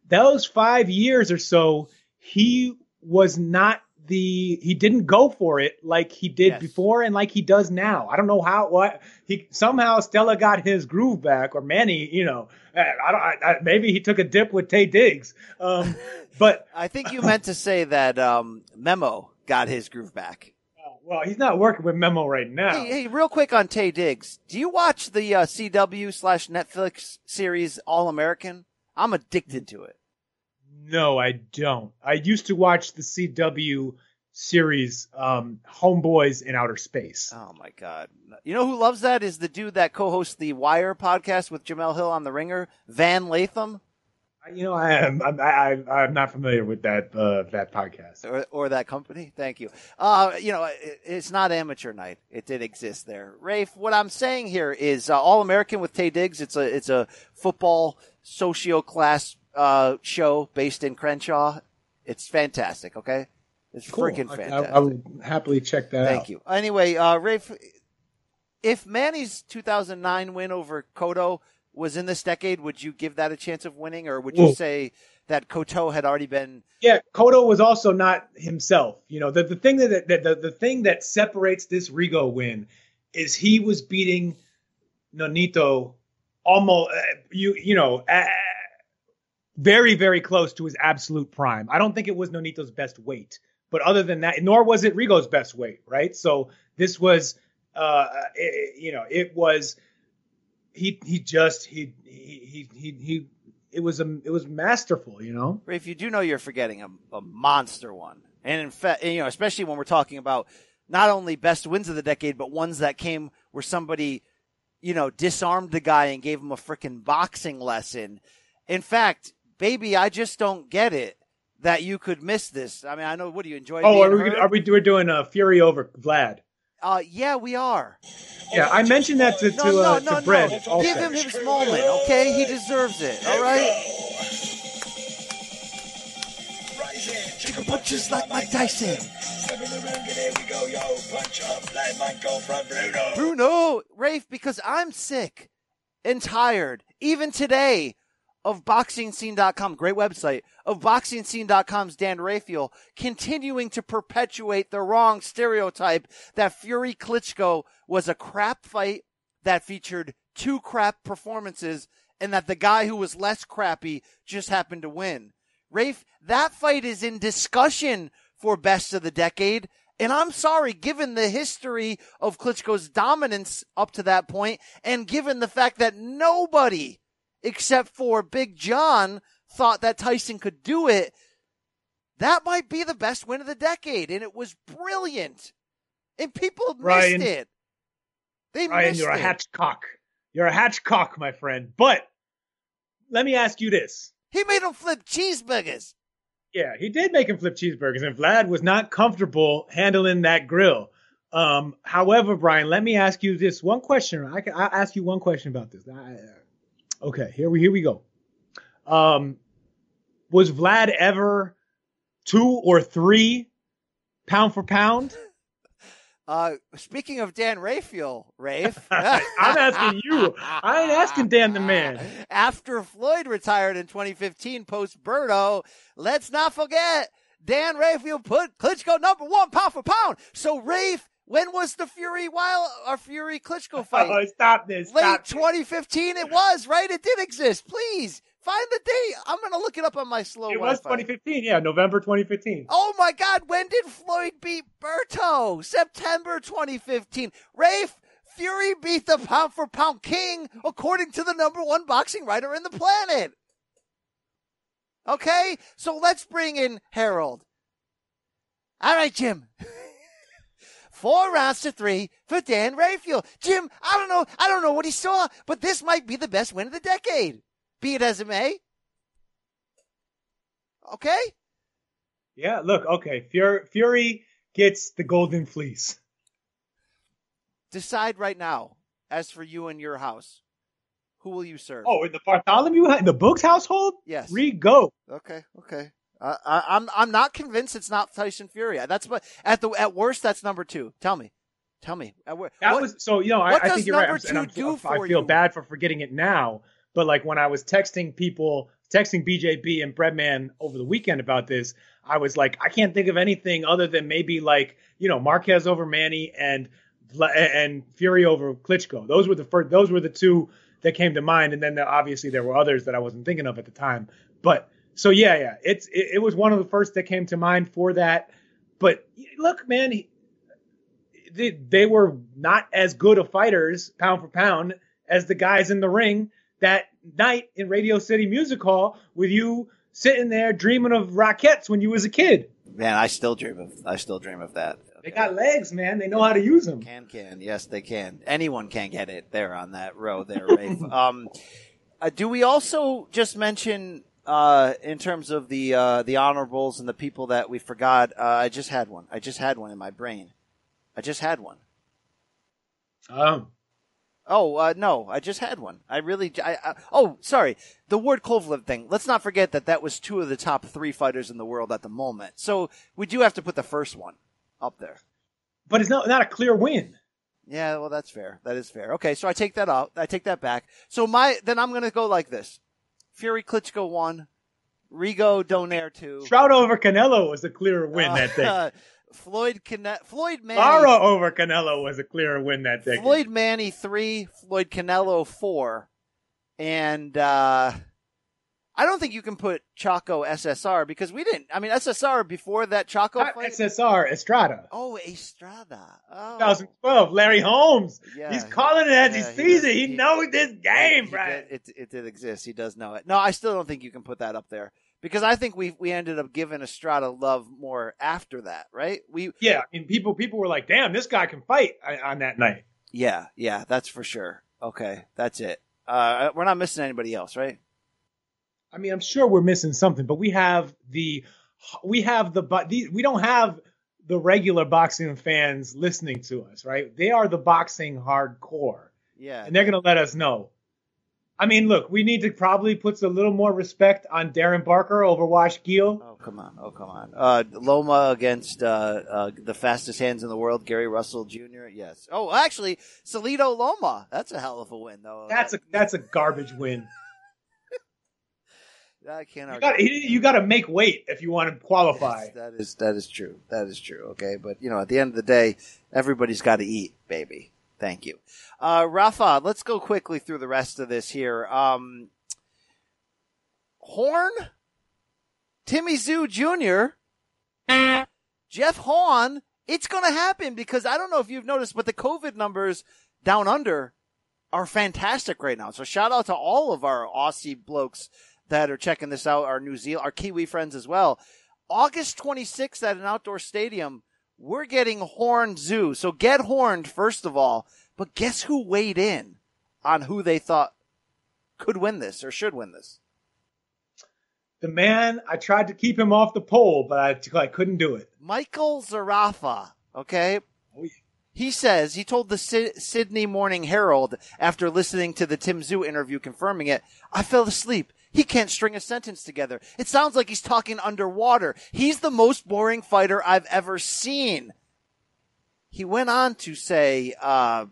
Those five years or so, he was not the he didn't go for it like he did before and like he does now. I don't know how what he somehow Stella got his groove back or Manny, you know, I don't I, I, maybe he took a dip with Taye Diggs. Um, but I think you meant to say that um, Memo got his groove back. Well, he's not working with Memo right now. Hey, hey, real quick on Taye Diggs. Do you watch the uh, CW slash Netflix series All American? I'm addicted to it. No, I don't. I used to watch the CW series um, Homeboys in Outer Space. Oh my god! You know who loves that is the dude that co-hosts the Wire podcast with Jemele Hill on the Ringer, Van Lathan, You know, I am I'm, I, I'm not familiar with that uh, that podcast. or, or that company. Thank you. Uh, you know, it, it's not amateur night. It did exist there. Rafe, what I'm saying here is uh, All American with Taye Diggs. It's a it's a football socio class uh, show based in Crenshaw. It's fantastic. Okay, it's Cool. freaking I- I- fantastic. I, would happily check that out. Thank you. Anyway, uh, Rafe, if Manny's 2009 win over Cotto was in this decade, would you give that a chance of winning, or would you Whoa. say that Cotto had already been? Yeah, Cotto was also not himself. You know, the, the thing that, that the, the thing that separates this Rigo win is he was beating Nonito almost uh, you you know uh, very very close to his absolute prime. I don't think it was Nonito's best weight, but other than that, nor was it Rigo's best weight, right? So this was uh it, you know, it was he he just he he he he, he it was a it was masterful, you know. If you do know you're forgetting a, a monster one, and in fact, you know, especially when we're talking about not only best wins of the decade, but ones that came where somebody, you know, disarmed the guy and gave him a freaking boxing lesson. In fact, baby, I just don't get it that you could miss this. I mean, I know. What do you enjoy? Oh, are we are we we're doing a Fury over Vlad? Uh, yeah, we are. Yeah, I mentioned that to to, no, uh, no, to Brett. no. Give him his moment, okay? He deserves it. All right. Chicken punches like Mike Tyson. Bruno, Rafe, because I'm sick and tired, even today, of BoxingScene.com, great website, of BoxingScene.com's Dan Rafael continuing to perpetuate the wrong stereotype that Fury Klitschko was a crap fight that featured two crap performances and that the guy who was less crappy just happened to win. Rafe, that fight is in discussion for best of the decade. And I'm sorry, given the history of Klitschko's dominance up to that point, and given the fact that nobody except for Big John thought that Tyson could do it, that might be the best win of the decade. And it was brilliant. And people Ryan. missed it. They Ryan, missed you're a it. hatchcock. You're a hatchcock, my friend. But let me ask you this. He made him flip cheeseburgers. Yeah, he did make him flip cheeseburgers, and Vlad was not comfortable handling that grill. Um, however, Brian, let me ask you this one question. I can I ask you one question about this. I- okay, here we here we go. Um, was Vlad ever two or three pound for pound? Uh, speaking of Dan Rafael, Rafe. I'm asking you. I ain't asking Dan the man. After Floyd retired in 2015 post Berto, let's not forget Dan Rafael put Klitschko number one pound for pound. So Rafe, when was the Fury Wild or Fury Klitschko oh, fight? Oh, stop this. Late Stop 2015 it was, right? It did exist. Please find the date. I'm going to look it up on my slow It was Wi-Fi. 2015, yeah, November 2015. Oh my God, when did Floyd beat Berto? September 2015. Rafe, Fury beat the pound for pound king according to the number one boxing writer in the planet. Okay, so let's bring in Harold. All right, Jim. Four rounds to three for Dan Rafael. Jim, I don't know, I don't know what he saw, but this might be the best win of the decade. Be it as it may. Okay? Yeah, look, okay. Fury, Fury gets the golden fleece. Decide right now, as for you and your house, who will you serve? Oh, in the Bartholomew, in the Boogs household? Yes. Reed, go. Okay, okay. Uh, I, I'm I'm not convinced it's not Tyson Fury. That's what at the at worst that's number two. Tell me, tell me. At wor- That what- was so. You know, I, I think you're right. I'm- and I'm- I feel you? bad for forgetting it now, but like when I was texting people, texting BJB and Breadman over the weekend about this, I was like, I can't think of anything other than maybe like you know Marquez over Manny and and Fury over Klitschko. Those were the first. Those were the two that came to mind, and then there, obviously there were others that I wasn't thinking of at the time. But so yeah, yeah, it's it, it was one of the first that came to mind for that. But look, man, he, they, they were not as good of fighters pound for pound as the guys in the ring that night in Radio City Music Hall with you sitting there dreaming of Rockettes when you was a kid. Man, I still dream of I still dream of that. They got legs, man. They know how to use them. Can can yes they can. Anyone can get it there on that row there, Rafe. um, uh, do we also just mention uh, in terms of the uh, the honorables and the people that we forgot? Uh, I just had one. I just had one in my brain. I just had one. Um, Oh uh, no, I just had one. I really. I, I, oh, sorry. The Ward Kovalev thing. Let's not forget that that was two of the top three fighters in the world at the moment. So we do have to put the first one up there. but it's not not a clear win. Yeah, well, that's fair. That is fair. Okay, so I take that out. I take that back. So my then I'm gonna go like this: Fury Klitschko one, Rigo Donaire two, Trout over Canelo was a clearer win that day. uh, Floyd Cane- Floyd Manny, Lara over Canelo was a clearer win that day. Floyd Manny three, Floyd Canelo four, and uh, I don't think you can put Chaco SSR because we didn't. I mean, SSR before that Chaco Not fight. SSR Estrada. Oh, Estrada. Oh. 2012, Larry Holmes. Yeah, He's calling it as yeah, he he sees does- it. He, he- knows this game, He Brian. did- it, it did exist. He does know it. No, I still don't think you can put that up there because I think we we ended up giving Estrada love more after that, right? We Yeah, I mean, people people were like, "Damn, this guy can fight" on- on that night. yeah yeah that's for sure. Okay, that's it. Uh, we're not missing anybody else, right? I mean, I'm sure we're missing something, but we have the we have the but we don't have the regular boxing fans listening to us, right? They are the boxing hardcore, Yeah. and they're gonna let us know. I mean, look, we need to probably put a little more respect on Darren Barker over Wash Gill. Oh come on! Oh come on! Uh, Loma against uh, uh, the fastest hands in the world, Gary Russell Jr. Yes. Oh, actually, Salido Loma. That's a hell of a win, though. That's a that's a garbage win. I can't You got you got to make weight if you want to qualify. Yes, that is that is true. That is true. Okay, but you know, at the end of the day, everybody's got to eat, baby. Thank you, uh, Rafa. Let's go quickly through the rest of this here. Um, Horn, Timmy Tszyu Jr., Jeff Horn. It's going to happen because I don't know if you've noticed, but the COVID numbers down under are fantastic right now. So shout out to all of our Aussie blokes that are checking this out, our New Zealand, our Kiwi friends as well. August 26th at an outdoor stadium, we're getting Horned Tszyu. So get horned, first of all. But guess who weighed in on who they thought could win this or should win this? The man, I tried to keep him off the pole, but I, I couldn't do it. Michael Zerafa, okay? Oh, he says, he told the Sy- Sydney Morning Herald after listening to the Tim Tszyu interview confirming it, I fell asleep. He can't string a sentence together. It sounds like he's talking underwater. He's the most boring fighter I've ever seen. He went on to say, uh,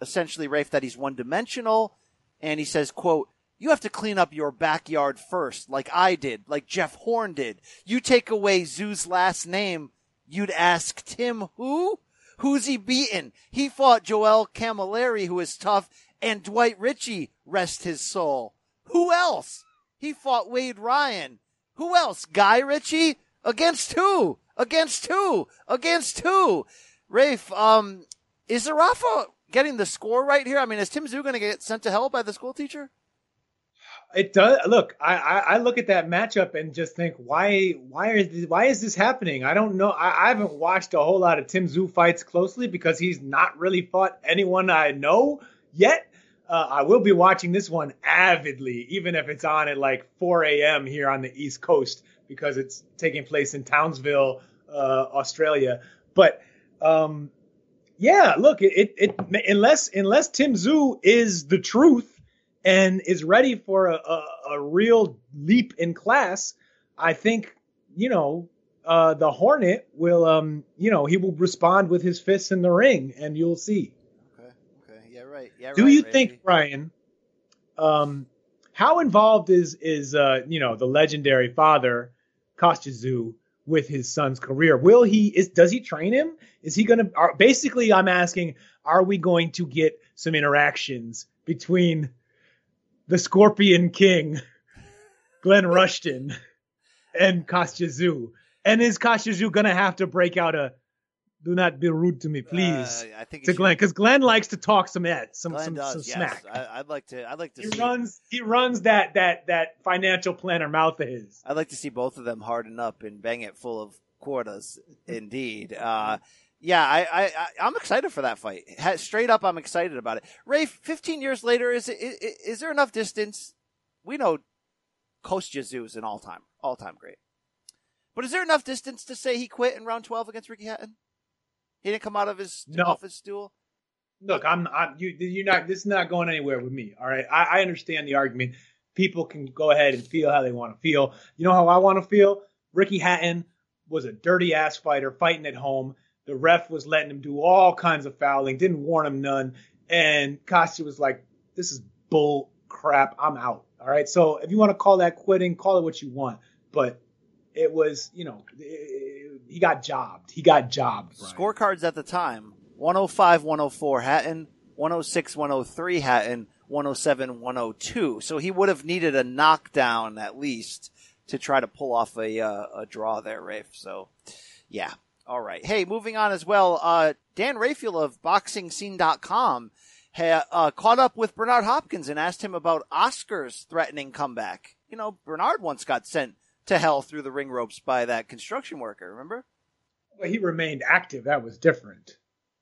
essentially, Rafe, that he's one dimensional. And he says, quote, you have to clean up your backyard first, like I did, like Jeff Horn did. You take away Tszyu's last name, you'd ask Tim who? Who's he beaten? He fought Joel Camilleri, who is tough, and Dwight Ritchie, rest his soul. Who else? He fought Wade Ryan. Who else? Guy Ritchie? Against who? Against who? Against who? Rafe, um, is Zerafa getting the score right here? I mean, is Tim Tszyu going to get sent to hell by the school teacher? It does. Look, I, I, I look at that matchup and just think, why why is this, why is this happening? I don't know. I, I haven't watched a whole lot of Tim Tszyu fights closely because he's not really fought anyone I know yet. Uh, I will be watching this one avidly, even if it's on at like 4 a.m. here on the East Coast because it's taking place in Townsville, uh, Australia. But um, yeah, look, it, it, it unless unless Tim Tszyu is the truth and is ready for a, a, a real leap in class, I think you know uh, the Hornet will um you know he will respond with his fists in the ring, and you'll see. Okay, yeah, right. Yeah, Do right, you think, Brian? Um, how involved is is uh you know the legendary father Kostya with his son's career? Will he is does he train him? Is he gonna? Are, basically, I'm asking, are we going to get some interactions between the Scorpion King, Glenn Rushton, and Tszyu? And is Kostya Tszyu gonna have to break out a "Do not be rude to me, please" Uh, I think to Glenn because Glenn likes to talk some ed, some Glenn some, does, some yes. smack. I, I'd like to. I'd like to. He see, runs he runs that that that financial planner mouth of his. I'd like to see both of them harden up and bang it full of quarters. Indeed. Uh, yeah, I, I, I'm excited for that fight. Ha- Straight up, I'm excited about it. Rafe, 15 years later, is it, is, is there enough distance? We know Kostya Tszyu is an all time, all time great. But is there enough distance to say he quit in round 12 against Ricky Hatton? He didn't come out of his No. off his stool. Look, I'm I'm you you're not this is not going anywhere with me. All right. I, I understand the argument. People can go ahead and feel how they want to feel. You know how I want to feel? Ricky Hatton was a dirty ass fighter fighting at home. The ref was letting him do all kinds of fouling, didn't warn him none. And Kostya was like, This is bull crap. I'm out. All right. So if you want to call that quitting, call it what you want. But it was, you know, he got jobbed. He got jobbed. Brian. Scorecards at the time 105 104 Hatton, 106 103 Hatton, 107 102. So he would have needed a knockdown at least to try to pull off a, uh, a draw there, Rafe. So, yeah. All right. Hey, moving on as well. Uh, Dan Rafael of BoxingScene.com ha, uh, caught up with Bernard Hopkins and asked him about Oscar's threatening comeback. You know, Bernard once got sent to hell through the ring ropes by that construction worker. Remember? Well, he remained active. That was different.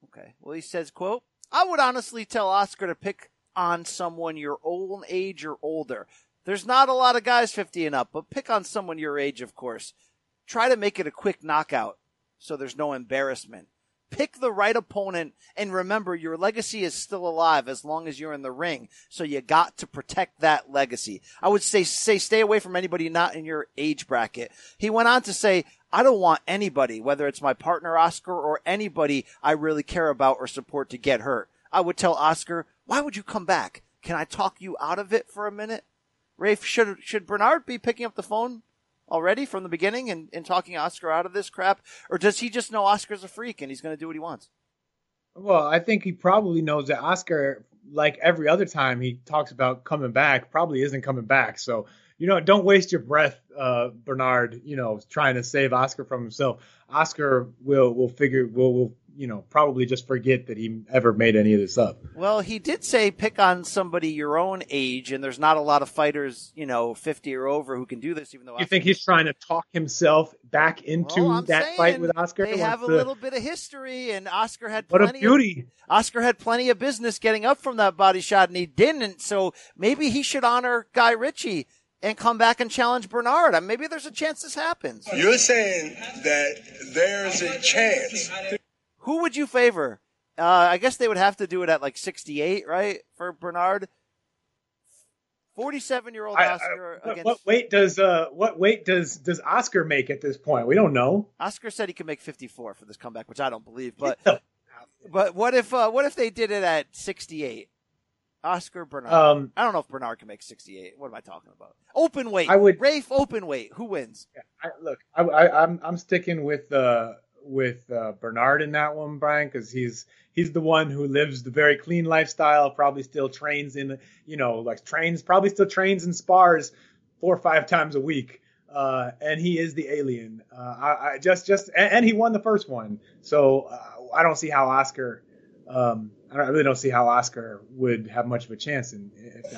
Okay. Well, he says, quote, I would honestly tell Oscar to pick on someone your own age or older. There's not a lot of guys 50 and up, but pick on someone your age, of course. Try to make it a quick knockout so there's no embarrassment. Pick the right opponent and remember your legacy is still alive as long as you're in the ring. So you got to protect that legacy. I would say, say stay away from anybody not in your age bracket. He went on to say, I don't want anybody, whether it's my partner Oscar or anybody I really care about or support to get hurt. I would tell Oscar, why would you come back? Can I talk you out of it for a minute? Rafe, should, should Bernard be picking up the phone already from the beginning and, and talking Oscar out of this crap? Or does he just know Oscar's a freak and he's going to do what he wants? Well, I think he probably knows that Oscar, like every other time he talks about coming back, probably isn't coming back. So, you know, don't waste your breath, uh, Bernard, you know, trying to save Oscar from himself. Oscar will, will figure, will, will you know, probably just forget that he ever made any of this up. Well, he did say pick on somebody your own age, and there's not a lot of fighters, you know, 50 or over who can do this, even though. You Oscar- think he's trying to talk himself back into Well, that fight with Oscar? They have a to- little bit of history, and Oscar had What a plenty beauty. Of, Oscar had plenty of business getting up from that body shot, and he didn't. So maybe he should honor Guy Ritchie and come back and challenge Bernard. Uh, Maybe there's a chance this happens. You're saying that there's a chance. Who would you favor? Uh, I guess they would have to do it at like 68, right, for Bernard. 47 year old I- I- Oscar what, against what weight does uh what weight does does Oscar make at this point? We don't know. Oscar said he could make 54 for this comeback, which I don't believe. But but what if uh, what if they did it at 68? Oscar Bernard. Um, I don't know if Bernard can make 68. What am I talking about? Open weight. I would- Rafe open weight. Who wins? I, look, I, I, I'm I'm sticking with uh with uh, Bernard in that one, Brian, because he's he's the one who lives the very clean lifestyle. Probably still trains in you know like trains probably still trains and spars four or five times a week. Uh, and he is the alien. Uh, I, I just just and, and he won the first one, so uh, I don't see how Oscar. Um, I, don't, I really don't see how Oscar would have much of a chance in.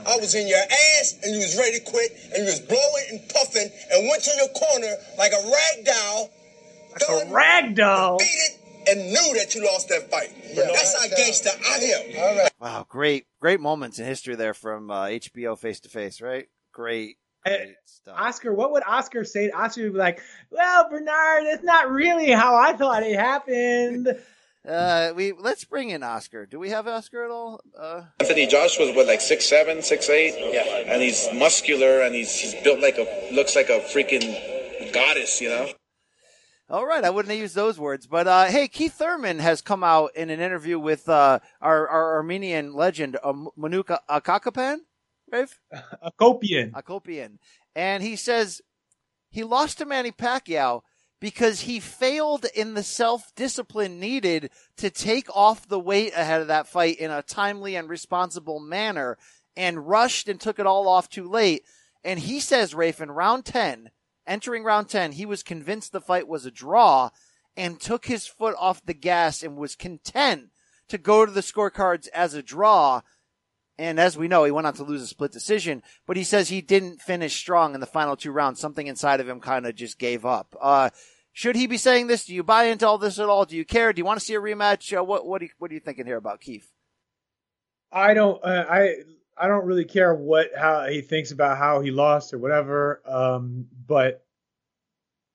I was in your ass and you was ready to quit and you was blowing and puffing and went to your corner like a rag doll. A rag doll. Beat it and knew that you lost that fight. That's how gangster I am. All right. Wow, great great moments in history there from uh, HBO face to face, right? Great. great stuff. Oscar, what would Oscar say? Oscar would be like, "Well, Bernard, that's not really how I thought it happened." Uh, we let's bring in Oscar. Do we have Oscar at all? Uh, Anthony Joshua's what, like six seven, six eight? Yeah. And he's muscular and he's he's built like a looks like a freaking goddess, you know? All right, I wouldn't have used those words, but uh, hey, Keith Thurman has come out in an interview with uh, our, our Armenian legend uh, Manuka Akakapan, Rafe? Akopyan. Akopyan, and he says he lost to Manny Pacquiao because he failed in the self discipline needed to take off the weight ahead of that fight in a timely and responsible manner, and rushed and took it all off too late. And he says, Rafe, in round ten entering round 10, he was convinced the fight was a draw and took his foot off the gas and was content to go to the scorecards as a draw. And as we know, he went on to lose a split decision, but he says he didn't finish strong in the final two rounds. Something inside of him kind of just gave up. Uh, should he be saying this? Do you buy into all this at all? Do you care? Do you want to see a rematch? Uh, what, what, are you, what are you thinking here about Keith? I don't. Uh, I I don't really care what how he thinks about how he lost or whatever. Um, but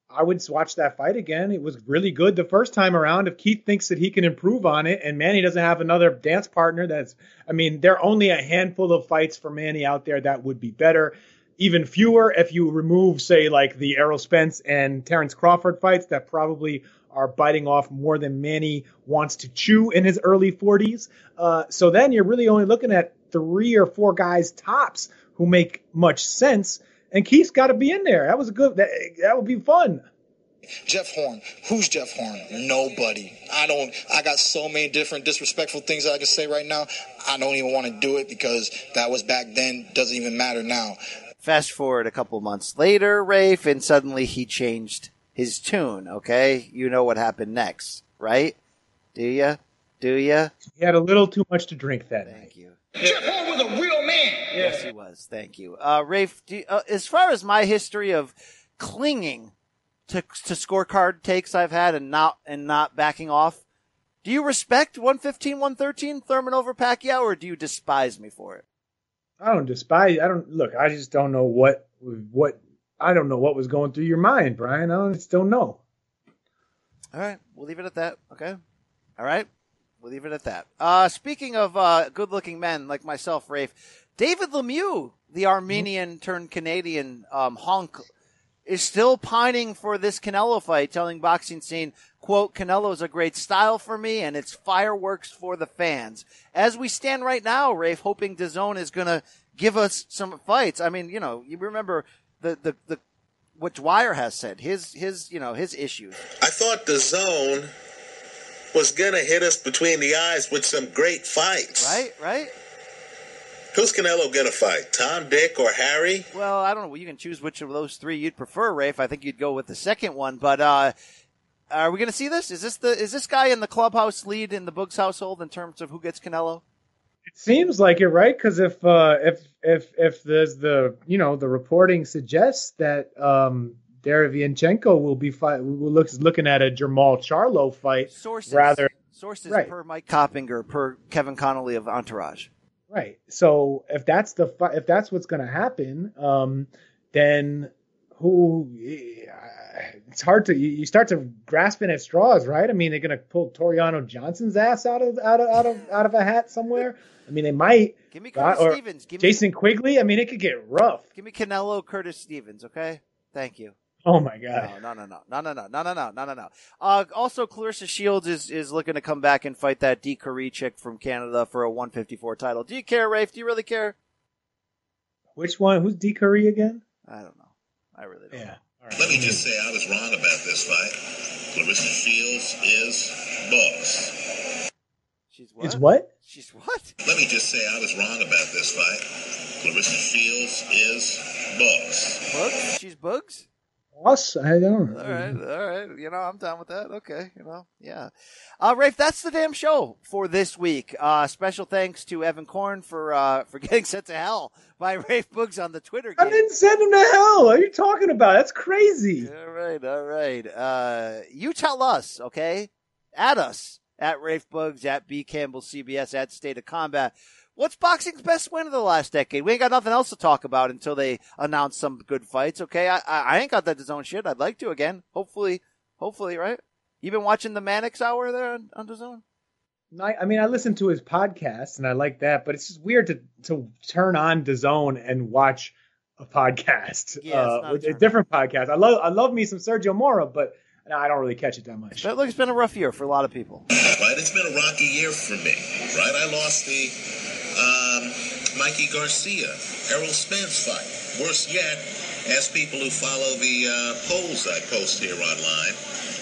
I would watch that fight again. It was really good the first time around. If Keith thinks that he can improve on it, and Manny doesn't have another dance partner, that's. I mean, there are only a handful of fights for Manny out there that would be better. Even fewer if you remove, say, like the Errol Spence and Terrence Crawford fights that probably are biting off more than Manny wants to chew in his early 40s. Uh, so then you're really only looking at three or four guys tops who make much sense. And Keith's got to be in there. That was a good. That, that would be fun. Jeff Horn. Who's Jeff Horn? Nobody. I don't. I got so many different disrespectful things that I can say right now. I don't even want to do it because that was back then. Doesn't even matter now. Fast forward a couple months later, Rafe, and suddenly he changed his tune. Okay, you know what happened next, right? Do you? Do you? He had a little too much to drink that night. Thank you. Jeff Horn was a real man. Yes, he was. Thank you, uh, Rafe. Do you- uh, as far as my history of clinging to to scorecard takes I've had and not and not backing off, do you respect 115, 113 Thurman over Pacquiao, or do you despise me for it? I don't despise. I don't look. I just don't know what what. I don't know what was going through your mind, Brian. I just don't know. All right, we'll leave it at that. Okay. All right, we'll leave it at that. Uh, speaking of uh, good-looking men like myself, Rafe, David Lemieux, the Armenian turned Canadian um, honk, is still pining for this Canelo fight, telling boxing scene, "quote Canelo's a great style for me, and it's fireworks for the fans." As we stand right now, Rafe, hoping DAZN is going to give us some fights. I mean, you know, you remember the the the what Dwyer has said, his his you know his issues. I thought the zone was gonna hit us between the eyes with some great fights. Right, right. Who's Canelo gonna fight? Tom, Dick, or Harry? Well, I don't know. You can choose which of those three you'd prefer, Rafe. I think you'd go with the second one. But uh, are we going to see this? Is this the is this guy in the clubhouse lead in the Boogs household in terms of who gets Canelo? It seems like it, right? Because if uh, if if if there's the you know the reporting suggests that um, Derevyanchenko will be fight will look looking at a Jermall Charlo fight Sources, rather sources right. per Mike Coppinger, per Kevin Connolly of Entourage. Right. So if that's the fi- if that's what's going to happen, um, then who? It's hard to you start to grasping at straws, right? I mean, they're going to pull Tureano Johnson's ass out of out of out of out of a hat somewhere. I mean, they might. Give me uh, Curtis or Stevens. Give me, Jason Quigley. I mean, it could get rough. Give me Canelo, Curtis Stevens. Okay. Thank you. Oh my god. No, no, no, no, no, no, no, no, no, no, no, no. Uh, also, Claressa Shields is, is looking to come back and fight that Dicaire chick from Canada for a 154 title. Do you care, Rafe? Do you really care? Which one? Who's Dicaire again? I don't know. I really don't. Yeah. Let me just say I was wrong about this fight. Claressa Shields is Bugs. She's It's what? She's what? Let me just say I was wrong about this fight. Clarissa Shields is Bugs. Bugs? She's Bugs? Us? I don't. All right, all right. You know, I'm done with that. Okay, you know, yeah. Uh, Rafe, that's the damn show for this week. Uh, special thanks to Evan Korn for uh, for getting sent to hell by Rafe Boogs on the Twitter. I didn't send him to hell. What are you talking about? That's crazy. All right, all right. Uh, you tell us, okay? At us at Rafe Boogs, at B Campbell CBS, at State of Combat. What's boxing's best win of the last decade? We ain't got nothing else to talk about until they announce some good fights. Okay, I I, I ain't got that zone shit. I'd like to again. Hopefully, hopefully, right? You been watching the Mannix Hour there on, on DAZN? I, I mean, I listen to his podcast and I like that, but it's just weird to to turn on DAZN and watch a podcast. Yeah, it's uh, a a different podcast. I love I love me some Sergio Mora, but no, I don't really catch it that much. But look, it's been a rough year for a lot of people. Right? It's been a rocky year for me. Right? I lost the um, Mikey Garcia, Errol Spence fight. Worse yet, as people who follow the uh, polls I post here online.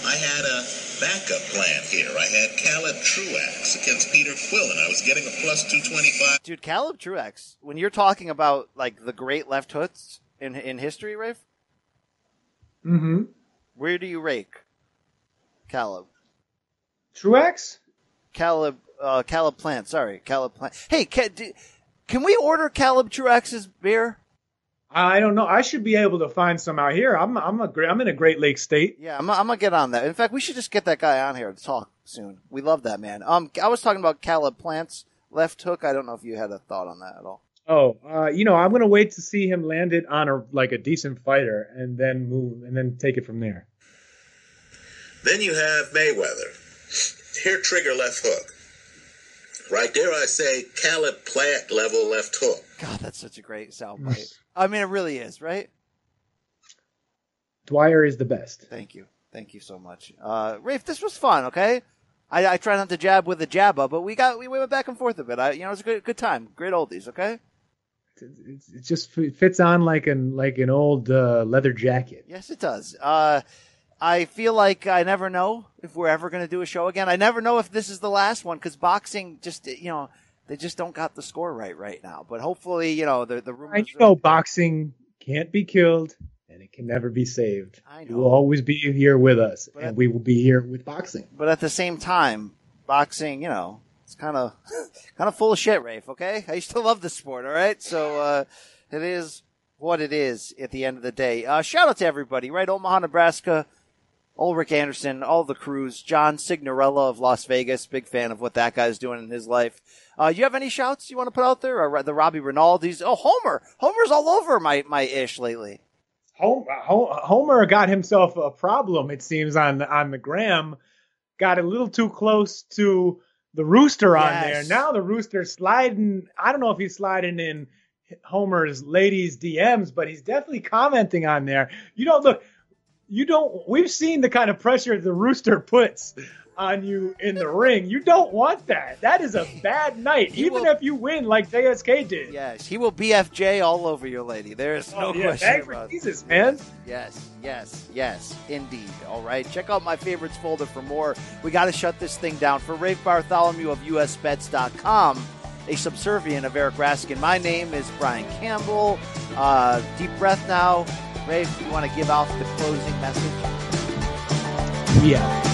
I had a backup plan here. I had Caleb Truax against Peter Quillin. I was getting a plus 225. Dude, Caleb Truax, when you're talking about like the great left hooks in in history, Rafe, Mm-hmm. where do you rake Caleb? Truax? Caleb, uh, Caleb Plant. Sorry, Caleb Plant. Hey, can, do, can we order Caleb Truax's beer? I don't know. I should be able to find some out here. I'm I'm a great, I'm in a Great Lake state. Yeah, I'm, I'm gonna get on that. In fact, we should just get that guy on here to talk soon. We love that man. Um, I was talking about Caleb Plant's left hook. I don't know if you had a thought on that at all. Oh, uh, you know, I'm gonna wait to see him land it on a like a decent fighter, and then move and then take it from there. Then you have Mayweather. Here, trigger left hook. Right there, I say Caleb Plant level left hook. God, that's such a great soundbite. I mean, it really is, right? Dwyer is the best. Thank you. Thank you so much. Uh, Rafe, this was fun, okay? I, I try not to jab with a jabba, but we got, we went back and forth a bit. I, you know, it was a good, good time. Great oldies, okay? It's, it just fits on like an like an old uh, leather jacket. Yes, it does. Uh, I feel like I never know if we're ever going to do a show again. I never know if this is the last one because boxing just, you know, they just don't got the score right right now. But hopefully, you know, the the rumors. You know, boxing can't be killed and it can never be saved. I know. You will always be here with us, But and we will be here with boxing. But at the same time, boxing, you know, it's kind of kind of full of shit, Rafe. Okay, I used to love the sport. All right, so uh, it is what it is at the end of the day. Uh, shout out to everybody, right? Omaha, Nebraska. Ulrich Anderson, all the crews, John Signorella of Las Vegas, big fan of what that guy's doing in his life. Uh, you have any shouts you want to put out there? Or the Robbie Rinaldi's? Oh, Homer. Homer's all over my, my ish lately. Homer got himself a problem, it seems, on on the gram. Got a little too close to the rooster on Yes. there. Now the rooster's sliding. I don't know if he's sliding in Homer's ladies' DMs, but he's definitely commenting on there. You know, look, you don't. We've seen the kind of pressure the rooster puts on you in the ring. You don't want that. That is a bad night, even if you win like JSK did. Yes, he will BFJ all over your lady. There's no Oh, yeah, question about. Jesus, man. Yes, yes, yes, indeed. All right, check out my favorites folder for more. We got to shut this thing down. For Rafe Bartholomew of USBets.com, a subservient of Eric Raskin. My name is Brian Campbell. Uh, deep breath now. Rafe, you want to give out the closing message? Yeah.